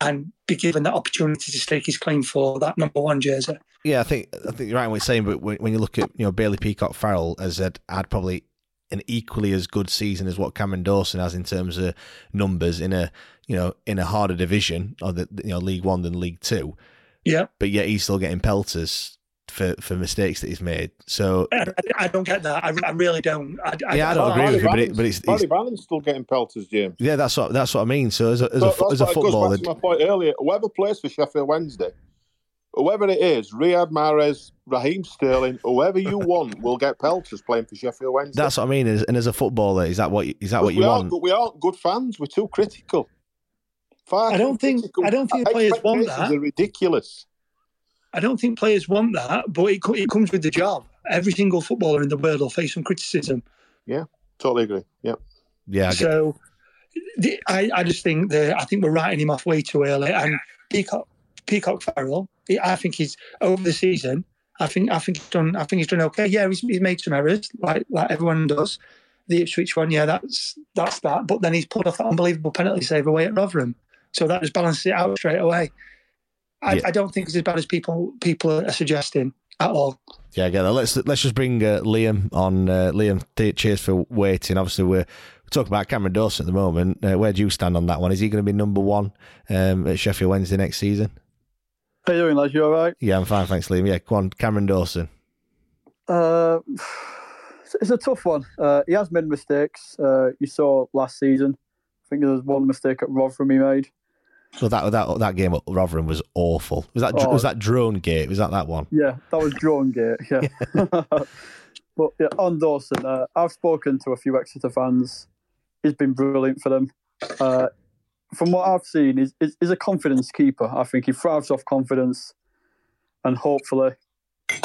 and be given that opportunity to stake his claim for that number one jersey. Yeah, I think I think you're right in what you're saying, but when, when you look at you know Bailey Peacock Farrell as had, had probably an equally as good season as what Cameron Dawson has in terms of numbers in a you know in a harder division or the you know League One than League Two. Yeah, but yet he's still getting pelters for, for mistakes that he's made. So I, I don't get that. I, I really don't. I, yeah, I don't agree with you, but, it, but it's, Paddy Bannan's still getting pelters, James. Yeah, that's what that's what I mean. So as a as So a, as a what- goes footballer, back to my point earlier. Whoever plays for Sheffield Wednesday, whoever it is, Riyad Mahrez, Raheem Sterling, whoever you want will get pelters playing for Sheffield Wednesday. that's what I mean. And as a footballer, is that what you- that what we you aren't, want? we aren't good fans. We're too critical. Far I don't think- critical. I don't think the players want that. Are ridiculous. I don't think players want that, but it, it comes with the job. Every single footballer in the world will face some criticism. Yeah, totally agree. Yeah. Yeah, So the, I, I just think that I think we're writing him off way too early. And Peacock, Peacock Farrell, I think he's over the season. I think I think he's done. I think he's done okay. Yeah, he's, he's made some errors, like like everyone does. The Ipswich one, yeah, that's that's that. But then he's pulled off that unbelievable penalty save away at Rotherham, so that just balances it out straight away. I, Yeah. I don't think it's as bad as people people are suggesting at all. Yeah, I get that. Let's let's just bring uh, Liam on. Uh, Liam, th- cheers for waiting. Obviously, we're, we're talking about Cameron Dawson at the moment. Uh, where do you stand on that one? Is he going to be number one um, at Sheffield Wednesday next season? How you doing, lads? You all right? Yeah, I'm fine, thanks, Liam. Yeah, go on, Cameron Dawson. Uh, it's- it's a tough one. Uh, he has made mistakes. Uh, you saw last season. I think there was one mistake at Rotherham he made. Well, that that that game at Rotherham was awful. Was that Oh. was that drone gate? Was that that one? Yeah, that was Drone gate. Yeah. but yeah, on Dawson, uh, I've spoken to a few Exeter fans. He's been brilliant for them. Uh, from what I've seen, he's, he's a confidence keeper. I think he thrives off confidence, and hopefully,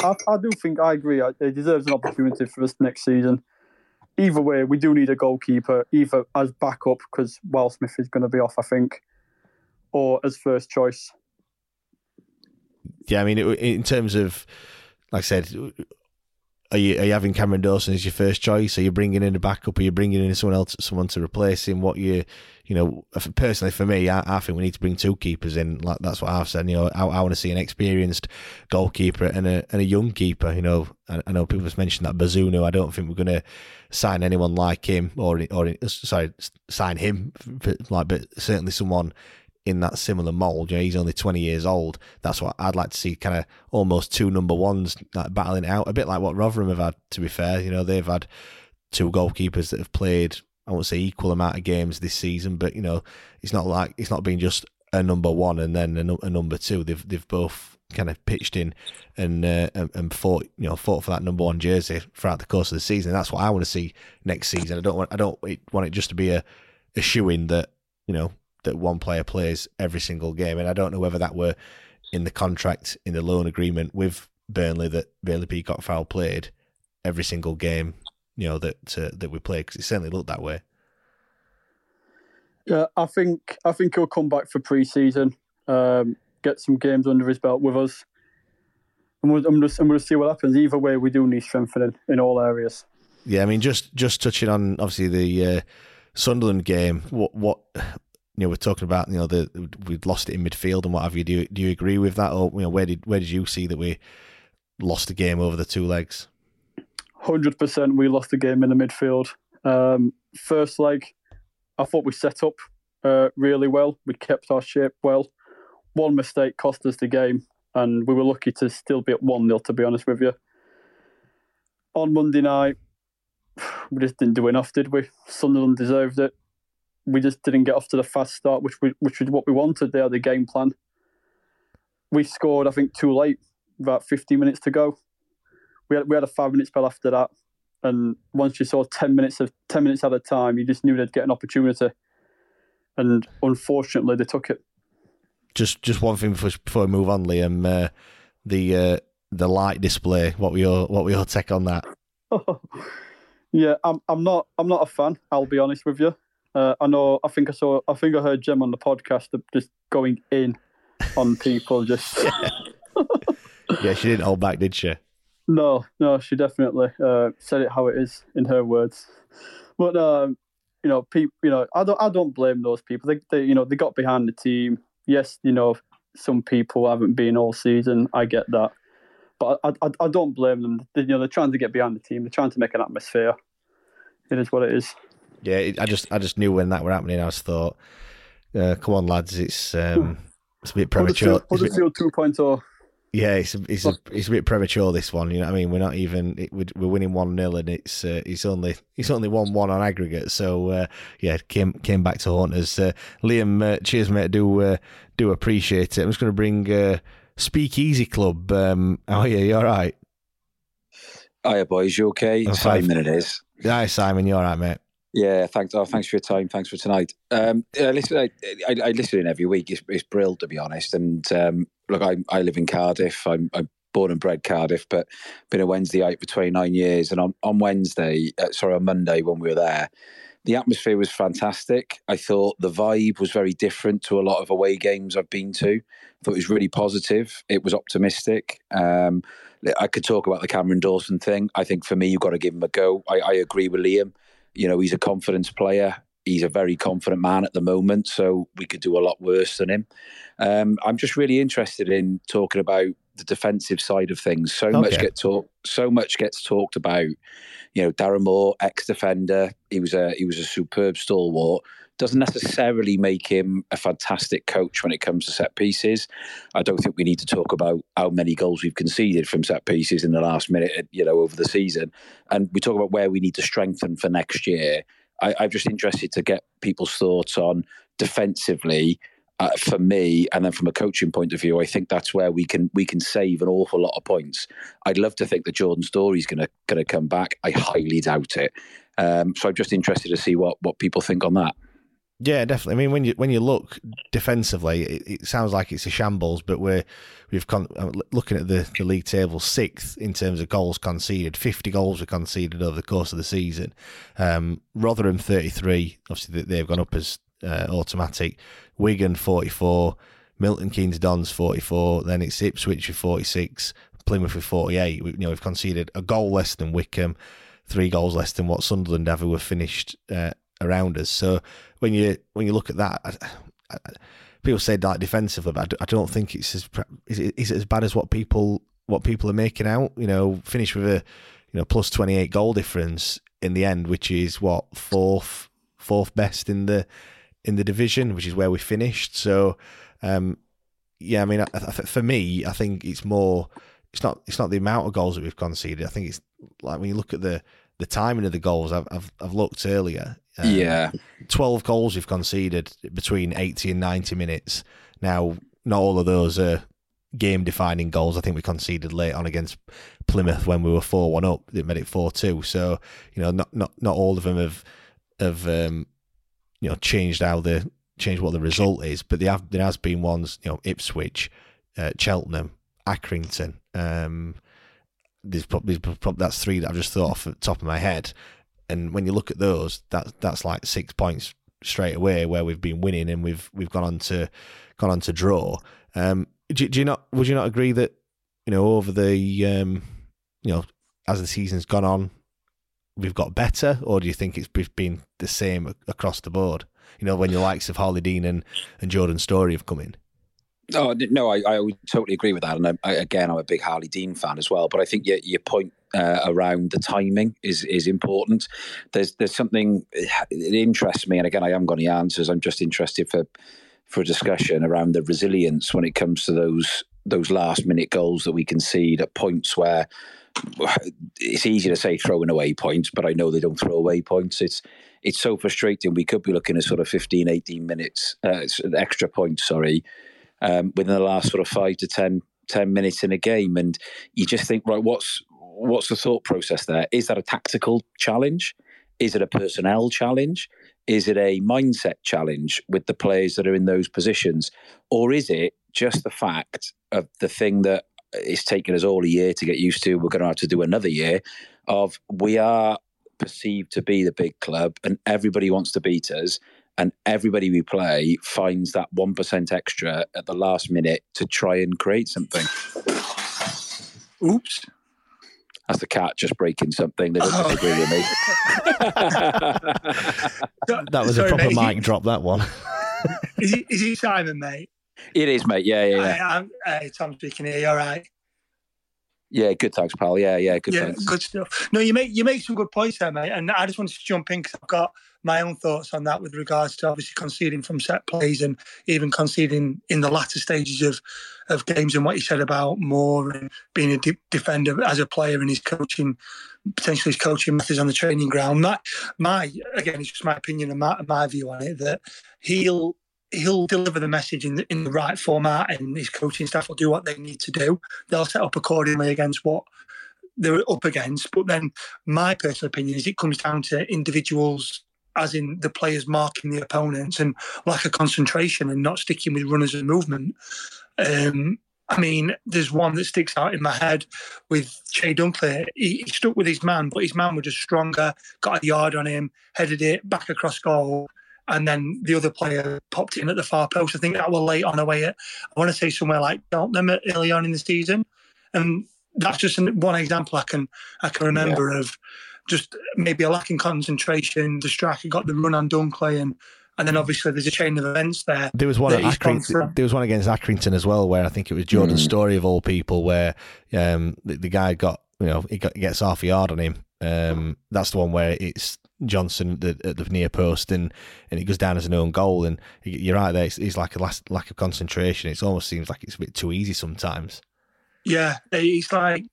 I, I do think I agree. I- He deserves an opportunity for us next season. Either way, we do need a goalkeeper, either as backup because Smith is going to be off, I think, or as first choice. Yeah, I mean, in terms of, like I said, are you are you having Cameron Dawson as your first choice? Are you bringing in a backup? Are you bringing in someone else, someone to replace him? What you, you know, personally for me, I, I think we need to bring two keepers in. Like that's what I've said. You know, I, I want to see an experienced goalkeeper and a and a young keeper. You know, I, I know people have mentioned that Bazunu. I don't think we're going to sign anyone like him or or sorry, sign him, like, but certainly someone in that similar mold. You know, he's only 20 years old. That's what I'd like to see kind of almost two number ones like battling out, a bit like what Rotherham have had, to be fair. You know, they've had two goalkeepers that have played, I won't say equal amount of games this season, but, you know, it's not like, it's not been just a number one and then a, a number two. They've, they've both kind of pitched in and, uh, and and fought you know fought for that number one jersey throughout the course of the season. That's what I want to see next season. I don't want I don't want it just to be a a shoe in that you know that one player plays every single game. And I don't know whether that were in the contract, in the loan agreement with Burnley that Bailey Peacock Farrell played every single game, you know, that uh, that we played, because it certainly looked that way. Yeah, I think I think he'll come back for pre-season, um, get some games under his belt with us, and we'll, I'm just I'm going to see what happens. Either way, we do need strengthening in all areas. Yeah, I mean, just just touching on obviously the uh, Sunderland game, what what know, we're talking about you know the we'd lost it in midfield and what have you. Do you, do you agree with that, or you know, where did where did you see that we lost the game over the two legs? Hundred percent, we lost the game in the midfield. Um, first leg, I thought we set up uh, really well. We kept our shape well. One mistake cost us the game, and we were lucky to still be at one 0 To be honest with you, on Monday night, we just didn't do enough, did we? Sunderland deserved it we just didn't get off to the fast start, which we, which was what we wanted. There, the game plan. We scored, I think, too late. About 15 minutes to go. We had we had a five minute spell after that, and once you saw 10 minutes of 10 minutes at a time, you just knew they'd get an opportunity. And unfortunately, they took it. Just just one thing before, before we move on, Liam. Uh, the uh, the light display. What were your what were your take on that? yeah, I'm I'm not I'm not a fan. I'll be honest with you. Uh, I know. I think I saw. I think I heard Jim on the podcast just going in on people. Just yeah, she didn't hold back, did she? No, no, she definitely uh, said it how it is in her words. But um, you know, people. You know, I don't. I don't blame those people. They, they, you know, they got behind the team. Yes, you know, some people haven't been all season. I get that, but I, I, I don't blame them. They, you know, they're trying to get behind the team. They're trying to make an atmosphere. It is what it is yeah, I just I just knew when that were happening. I just thought, uh, come on, lads, it's um, it's a bit premature. Huddersfield 2.0. Yeah, it's a, it's a, it's a bit premature this one. You know, what I mean, we're not even it, we're winning one 0 and it's uh, it's only it's only one one on aggregate. So uh, yeah, came came back to haunt us. Uh, Liam, uh, cheers, mate. Do uh, do appreciate it. I'm just going to bring uh, Speakeasy Club. Um, how are you? You all right? Hiya, boys. You okay? Simon, it is. Hi, Simon. You all right, mate? Yeah, thanks. Oh, thanks for your time. Thanks for tonight. Um, I listen. I, I, I, listen in every week. It's, it's brilliant to be honest. And um, look, I, I live in Cardiff. I'm, I'm born and bred Cardiff, but been a Wednesdayite for 29 years. And on on Wednesday, uh, sorry, on Monday when we were there, the atmosphere was fantastic. I thought the vibe was very different to a lot of away games I've been to. I thought it was really positive. It was optimistic. Um, I could talk about the Cameron Dawson thing. I think for me, you've got to give him a go. I, I agree with Liam. You know, he's a confidence player. He's a very confident man at the moment, so we could do a lot worse than him. Um, I'm just really interested in talking about the defensive side of things. So okay. much get talk, so much gets talked about. You know, Darren Moore, ex-defender, he was a he was a superb stalwart. Doesn't necessarily make him a fantastic coach when it comes to set pieces. I don't think we need to talk about how many goals we've conceded from set pieces in the last minute, you know, over the season. And we talk about where we need to strengthen for next year. I, I'm just interested to get people's thoughts on defensively uh, for me, and then from a coaching point of view, I think that's where we can we can save an awful lot of points. I'd love to think that Jordan Storey's going to going to come back. I highly doubt it. Um, so I'm just interested to see what what people think on that. Yeah, definitely. I mean, when you when you look defensively, it, it sounds like it's a shambles, but we're we've con- uh, looking at the, the league table sixth in terms of goals conceded. Fifty goals were conceded over the course of the season. Um, Rotherham thirty three. Obviously, they've gone up as uh, automatic. Wigan 44, Milton Keynes Dons 44, then it's Ipswich with 46, Plymouth with 48. We, you know, we've conceded a goal less than Wycombe, three goals less than what Sunderland ever have finished uh, around us. So when you when you look at that, I, I, people say like defensively, but I don't think it's as is it, is it as bad as what people what people are making out. You know, finish with a you know plus 28 goal difference in the end, which is what fourth fourth best in the in the division, which is where we finished. So, um, yeah, I mean, for me, I think it's more. It's not. It's not the amount of goals that we've conceded. I think it's like when you look at the the timing of the goals. I've I've, I've looked earlier. Um, yeah, twelve goals we've conceded between eighty and ninety minutes. Now, not all of those are game defining goals. I think we conceded late on against Plymouth when we were four one up. It made it four two. So you know, not not not all of them have have um, you know changed how the changed what the result is, but there have there has been ones you know Ipswich, uh, Cheltenham, Accrington. Um, there's probably, probably that's three that I've just thought off the top of my head, and when you look at those, that that's like six points straight away where we've been winning and we've we've gone on to gone on to draw. Um, do, do you not would you not agree that you know over the um, you know as the season's gone on, we've got better, or do you think it's been the same across the board? You know, when the likes of Harlee Dean and, and Jordan Storey have come in. Oh no, I, I totally agree with that, and I, again, I'm a big Harlee Dean fan as well. But I think your, your point uh, around the timing is is important. There's there's something it interests me, and again, I haven't got any answers. I'm just interested for for a discussion around the resilience when it comes to those those last minute goals that we concede at points where it's easy to say throwing away points, but I know they don't throw away points. It's it's so frustrating. We could be looking at sort of 15, 18 minutes, uh, extra points, sorry, um, within the last sort of five to 10, 10 minutes in a game. And you just think, right, what's what's the thought process there? Is that a tactical challenge? Is it a personnel challenge? Is it a mindset challenge with the players that are in those positions? Or is it just the fact of the thing that it's taken us all a year to get used to. We're going to have to do another year of we are perceived to be the big club and everybody wants to beat us. And everybody we play finds that 1% extra at the last minute to try and create something. Oops. That's the cat just breaking something. They don't oh. disagree with me. that was Sorry, a proper mate, mic drop, that one. is, it, is it Simon, mate? It is, mate. Yeah, yeah, yeah. I, I'm, uh, Tom speaking here. All right. Yeah, good thanks, pal. Yeah, yeah, good yeah, thanks. good stuff. No, you make you make some good points there, mate. And I just wanted to jump in because I've got my own thoughts on that with regards to obviously conceding from set plays and even conceding in the latter stages of of games and what you said about Moore and being a de- defender as a player and his coaching potentially his coaching methods on the training ground. That my again, it's just my opinion and my, my view on it that he'll he'll deliver the message in the, in the right format and his coaching staff will do what they need to do. They'll set up accordingly against what they're up against. But then my personal opinion is it comes down to individuals as in the players marking the opponents and lack of concentration and not sticking with runners and movement. Um, I mean, there's one that sticks out in my head with Chey Dunkley. He, he, stuck with his man, but his man was just stronger, got a yard on him, headed it back across goal, and then the other player popped in at the far post. I think that was late on away at I want to say somewhere like Cheltenham early on in the season, and that's just one example I can I can remember yeah. of just maybe a lack in concentration. The striker got the run on Dunkley and. And then obviously there's a chain of events there. There was one at Accrington, there was one against Accrington as well, where I think it was Jordan mm. Storey of all people, where um, the, the, guy got you know he, got, he gets half a yard on him. Um, that's the one where it's Johnson at the, at the near post, and, and it goes down as an own goal. And you're right there; it's, it's like a last, lack of concentration. It almost seems like it's a bit too easy sometimes. Yeah, it's like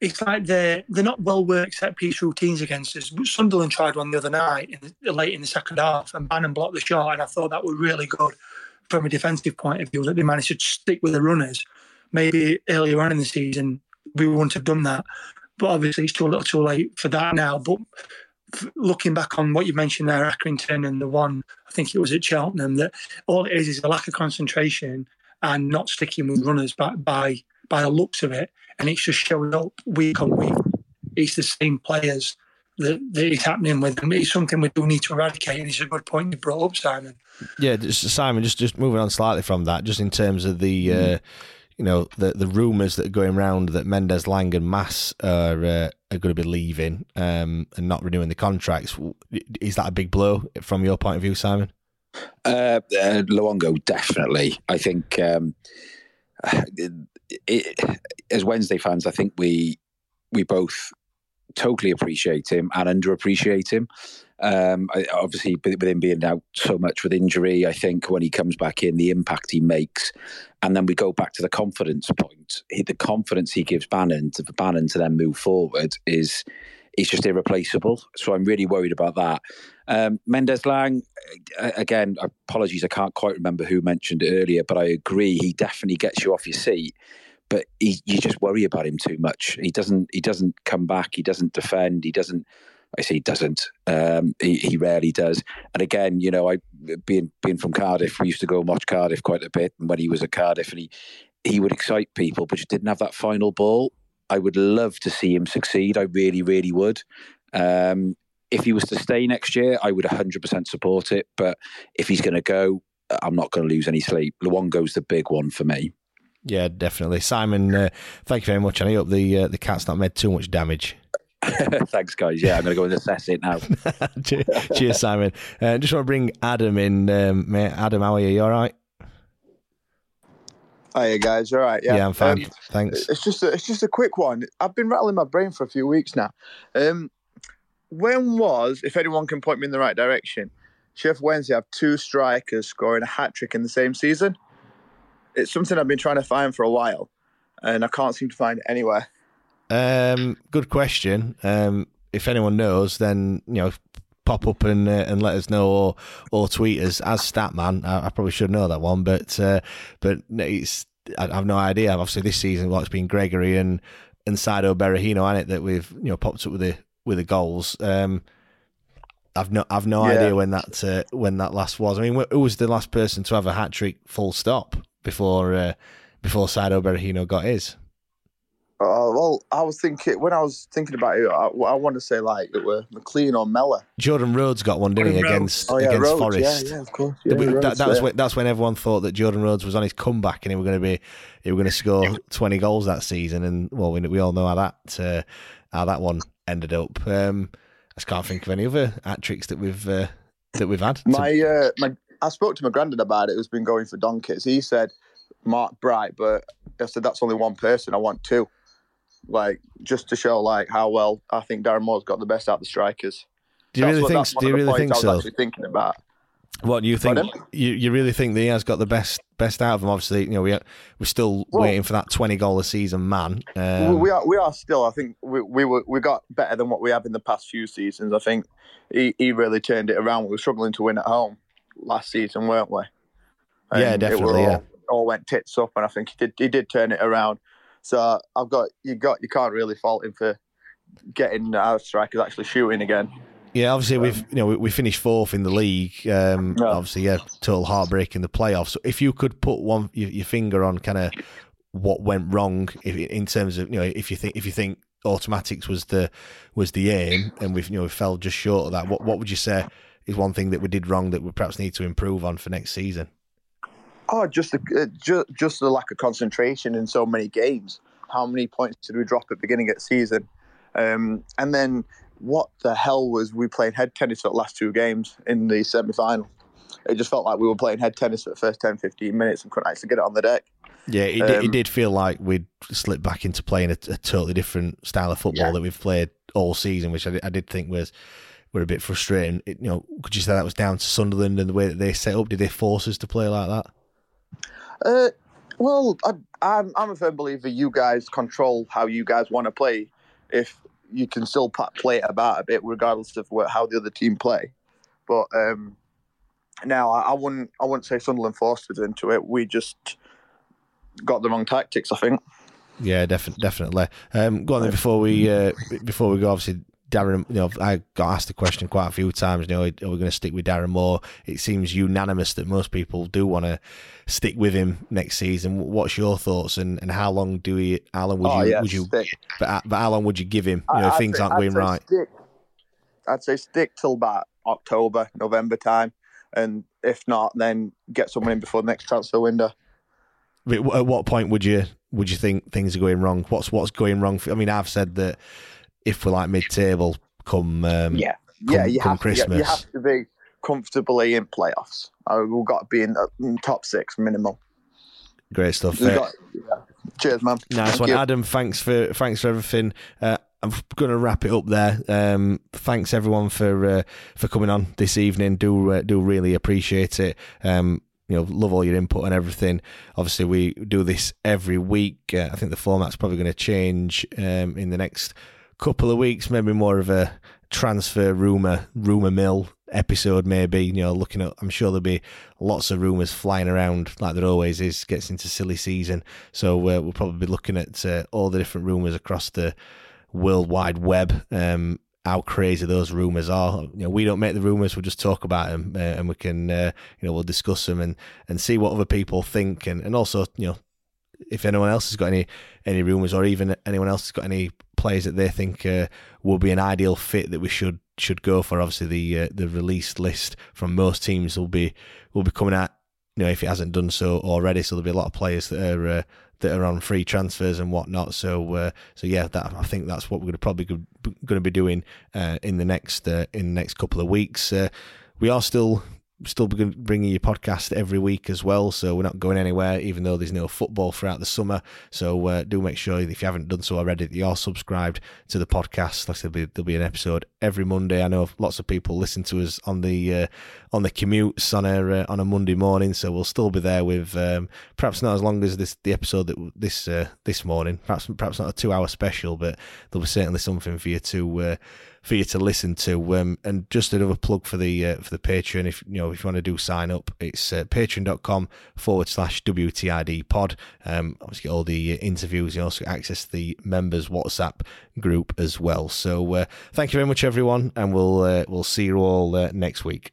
it's like they're they're not well worked set piece routines against us. Sunderland tried one the other night, in the, late in the second half, and Bannan blocked the shot, and I thought that was really good from a defensive point of view that they managed to stick with the runners. Maybe earlier on in the season we wouldn't have done that, but obviously it's too a little too late for that now. But looking back on what you mentioned there, Accrington and the one I think it was at Cheltenham, that all it is is a lack of concentration and not sticking with runners by by, by the looks of it, and it's just showing up week on week. It's the same players that, that is happening with them. It's something we do need to eradicate, and it's a good point you brought up, Simon. Yeah, just, Simon. Just just moving on slightly from that, just in terms of the. Uh, you know the the rumours that are going around that Mendez-Laing, and Mass are uh, are going to be leaving um, and not renewing the contracts. Is that a big blow from your point of view, Simon? Uh, uh, Luongo, definitely. I think um, it, it, as Wednesday fans, I think we we both totally appreciate him and underappreciate him. Um, obviously, with him being out so much with injury, I think when he comes back in, the impact he makes, and then we go back to the confidence point. He, the confidence he gives Bannon to Bannan to then move forward is is just irreplaceable. So I'm really worried about that. Um, Mendez-Laing, again, apologies, I can't quite remember who mentioned it earlier, but I agree. He definitely gets you off your seat but he, you just worry about him too much. He doesn't. He doesn't come back. He doesn't defend. He doesn't. I say he doesn't. Um, he, he rarely does. And again, you know, I being being from Cardiff, we used to go and watch Cardiff quite a bit. And when he was at Cardiff, and he he would excite people, but just didn't have that final ball. I would love to see him succeed. I really, really would. Um, if he was to stay next year, I would 100% support it. But if he's going to go, I'm not going to lose any sleep. Luongo's the big one for me. Yeah, definitely. Simon, uh, thank you very much. And I hope the uh, the cat's not made too much damage. Thanks, guys. Yeah, I'm going to go and assess it now. Cheers, Simon. Uh, just want to bring Adam in. Um, mate. Adam, how are you? You all right? Hiya, guys. All right. Yeah, yeah I'm fine. Um, Thanks. It's just a, it's just a quick one. I've been rattling my brain for a few weeks now. Um, when was, if anyone can point me in the right direction, Chef Wednesday have two strikers scoring a hat trick in the same season? it's something I've been trying to find for a while, and I can't seem to find it anywhere. Um, good question. Um, if anyone knows, then you know, pop up and uh, and let us know, or or tweet us as Statman. I, I probably should know that one, but uh, but it's I, have no idea. Obviously, this season, well, it's been Gregory and and Saido Berahino, on it that we've you know popped up with the with the goals. Um, I've no I've no yeah. idea when that uh, when that last was. I mean, who was the last person to have a hat trick? Full stop before uh, before Saido Berahino got his? Uh, well, I was thinking when I was thinking about it, I, I want to say like it were McLean or Mellor. Jordan Rhodes got one, didn't he, against oh, yeah, against Rhodes, Forest? Yeah, yeah, of course. Yeah, that, Rhodes, that was when, that's when everyone thought that Jordan Rhodes was on his comeback and he were going to be he was going to score twenty goals that season. And well, we, we all know how that uh, how that one ended up. Um, I just can't think of any other hat tricks that we've uh, that we've had. My uh, my I spoke to my granddad about it. Who's been going for donkeys. He said Mark Bright, but I said that's only one person. I want two, like just to show like how well I think Darren Moore's got the best out of the strikers. Do you that's really think? Do you really think I was so? Actually thinking about. What do you think? You, you really think that he has got the best best out of him? Obviously, you know we are, we're still well, waiting for that twenty goal a season man. Um, we are we are still. I think we we were we got better than what we have in the past few seasons. I think he, he really turned it around. We were struggling to win at home last season, weren't we? And yeah, definitely. yeah all went tits up, and I think he did he did turn it around. So I've got you got you can't really fault him for getting our strikers actually shooting again. Yeah, obviously um, we've you know we, we, finished fourth in the league. Um, yeah. Obviously, yeah, total heartbreak in the playoffs. So if you could put one your, your finger on kind of what went wrong if, in terms of you know if you think if you think automatics was the was the aim and we've you know we fell just short of that. What what would you say is one thing that we did wrong that we perhaps need to improve on for next season? Oh, just the uh, just, just the lack of concentration in so many games. How many points did we drop at the beginning of the season? Um, and then what the hell was we playing head tennis for the last two games in the semi final? It just felt like we were playing head tennis for the first 10, 15 minutes and couldn't actually get it on the deck. Yeah, it, um, did, it um, did feel like we'd slipped back into playing a, a totally different style of football yeah. that we've played all season, which I, I did think was were a bit frustrating. It, you know, could you say that was down to Sunderland and the way that they set up? Did they force us to play like that? Uh, well, I, I'm I'm a firm believer. You guys control how you guys want to play. If you can still play it about a bit, regardless of what, how the other team play. But um, now I, I, wouldn't I wouldn't say Sunderland forced us into it. We just got the wrong tactics. I think. Yeah, definitely, definitely. Um, go on then before we uh, before we go. Obviously, Darren, you know, I got asked the question quite a few times. You know, are we going to stick with Darren Moore? It seems unanimous that most people do want to stick with him next season. What's your thoughts, and, and how long do we? How long would oh, you? Yeah, would you? But, uh, but how long would you give him? You know, if things say, aren't going right. Stick, I'd say stick till about October, November time, and if not, then get someone in before the next transfer window. at uh, what point would you would you think things are going wrong? What's what's going wrong? For, I mean, I've said that if we're like mid-table come um, yeah, come, yeah, you come have, to, Christmas, you have to be comfortably in playoffs. Uh, we've got to be in, in top six minimum. great stuff. We've got- yeah. Cheers, man. Nice Thank one, you. Adam. Thanks for thanks for everything. Uh, I'm going to wrap it up there. Um, thanks everyone for uh, for coming on this evening. Do uh, do really appreciate it. Um, you know, love all your input and everything. Obviously, we do this every week. Uh, I think the format's probably going to change um, in the next couple of weeks. Maybe more of a transfer rumor rumor mill episode. Maybe you know, looking at. I'm sure there'll be lots of rumors flying around like there always is. Gets into silly season, so uh, we'll probably be looking at uh, all the different rumors across the world wide web. Um, how crazy those rumors are. You know, we don't make the rumors; we just talk about them, uh, and we can, uh, you know, we'll discuss them and and see what other people think, and and also, you know, if anyone else has got any any rumors, or even anyone else has got any players that they think uh, will be an ideal fit that we should should go for. Obviously, the uh, the released list from most teams will be will be coming out. You know, if it hasn't done so already, so there'll be a lot of players that are uh, that are on free transfers and whatnot. So, uh, so yeah, that I think that's what we're gonna probably going to be doing uh, in the next uh, in the next couple of weeks. Uh, we are still still bring- bringing you podcast every week as well, so we're not going anywhere, even though there's no football throughout the summer. So uh, do make sure if you haven't done so already that you're subscribed to the podcast. Like there'll be, there'll be an episode every Monday. I know lots of people listen to us on the uh, on the commutes on a uh, on a Monday morning, so we'll still be there with um, perhaps not as long as this the episode that this uh, this morning. Perhaps perhaps not a two hour special, but there'll be certainly something for you to. For you to listen to. Um, and just another plug for the uh, for the Patreon. If you know if you want to do sign up, it's uh, patreon.com forward slash WTID pod. Um, obviously all the uh, interviews. You also access the members WhatsApp group as well. So uh, thank you very much, everyone, and we'll uh, we'll see you all uh, next week.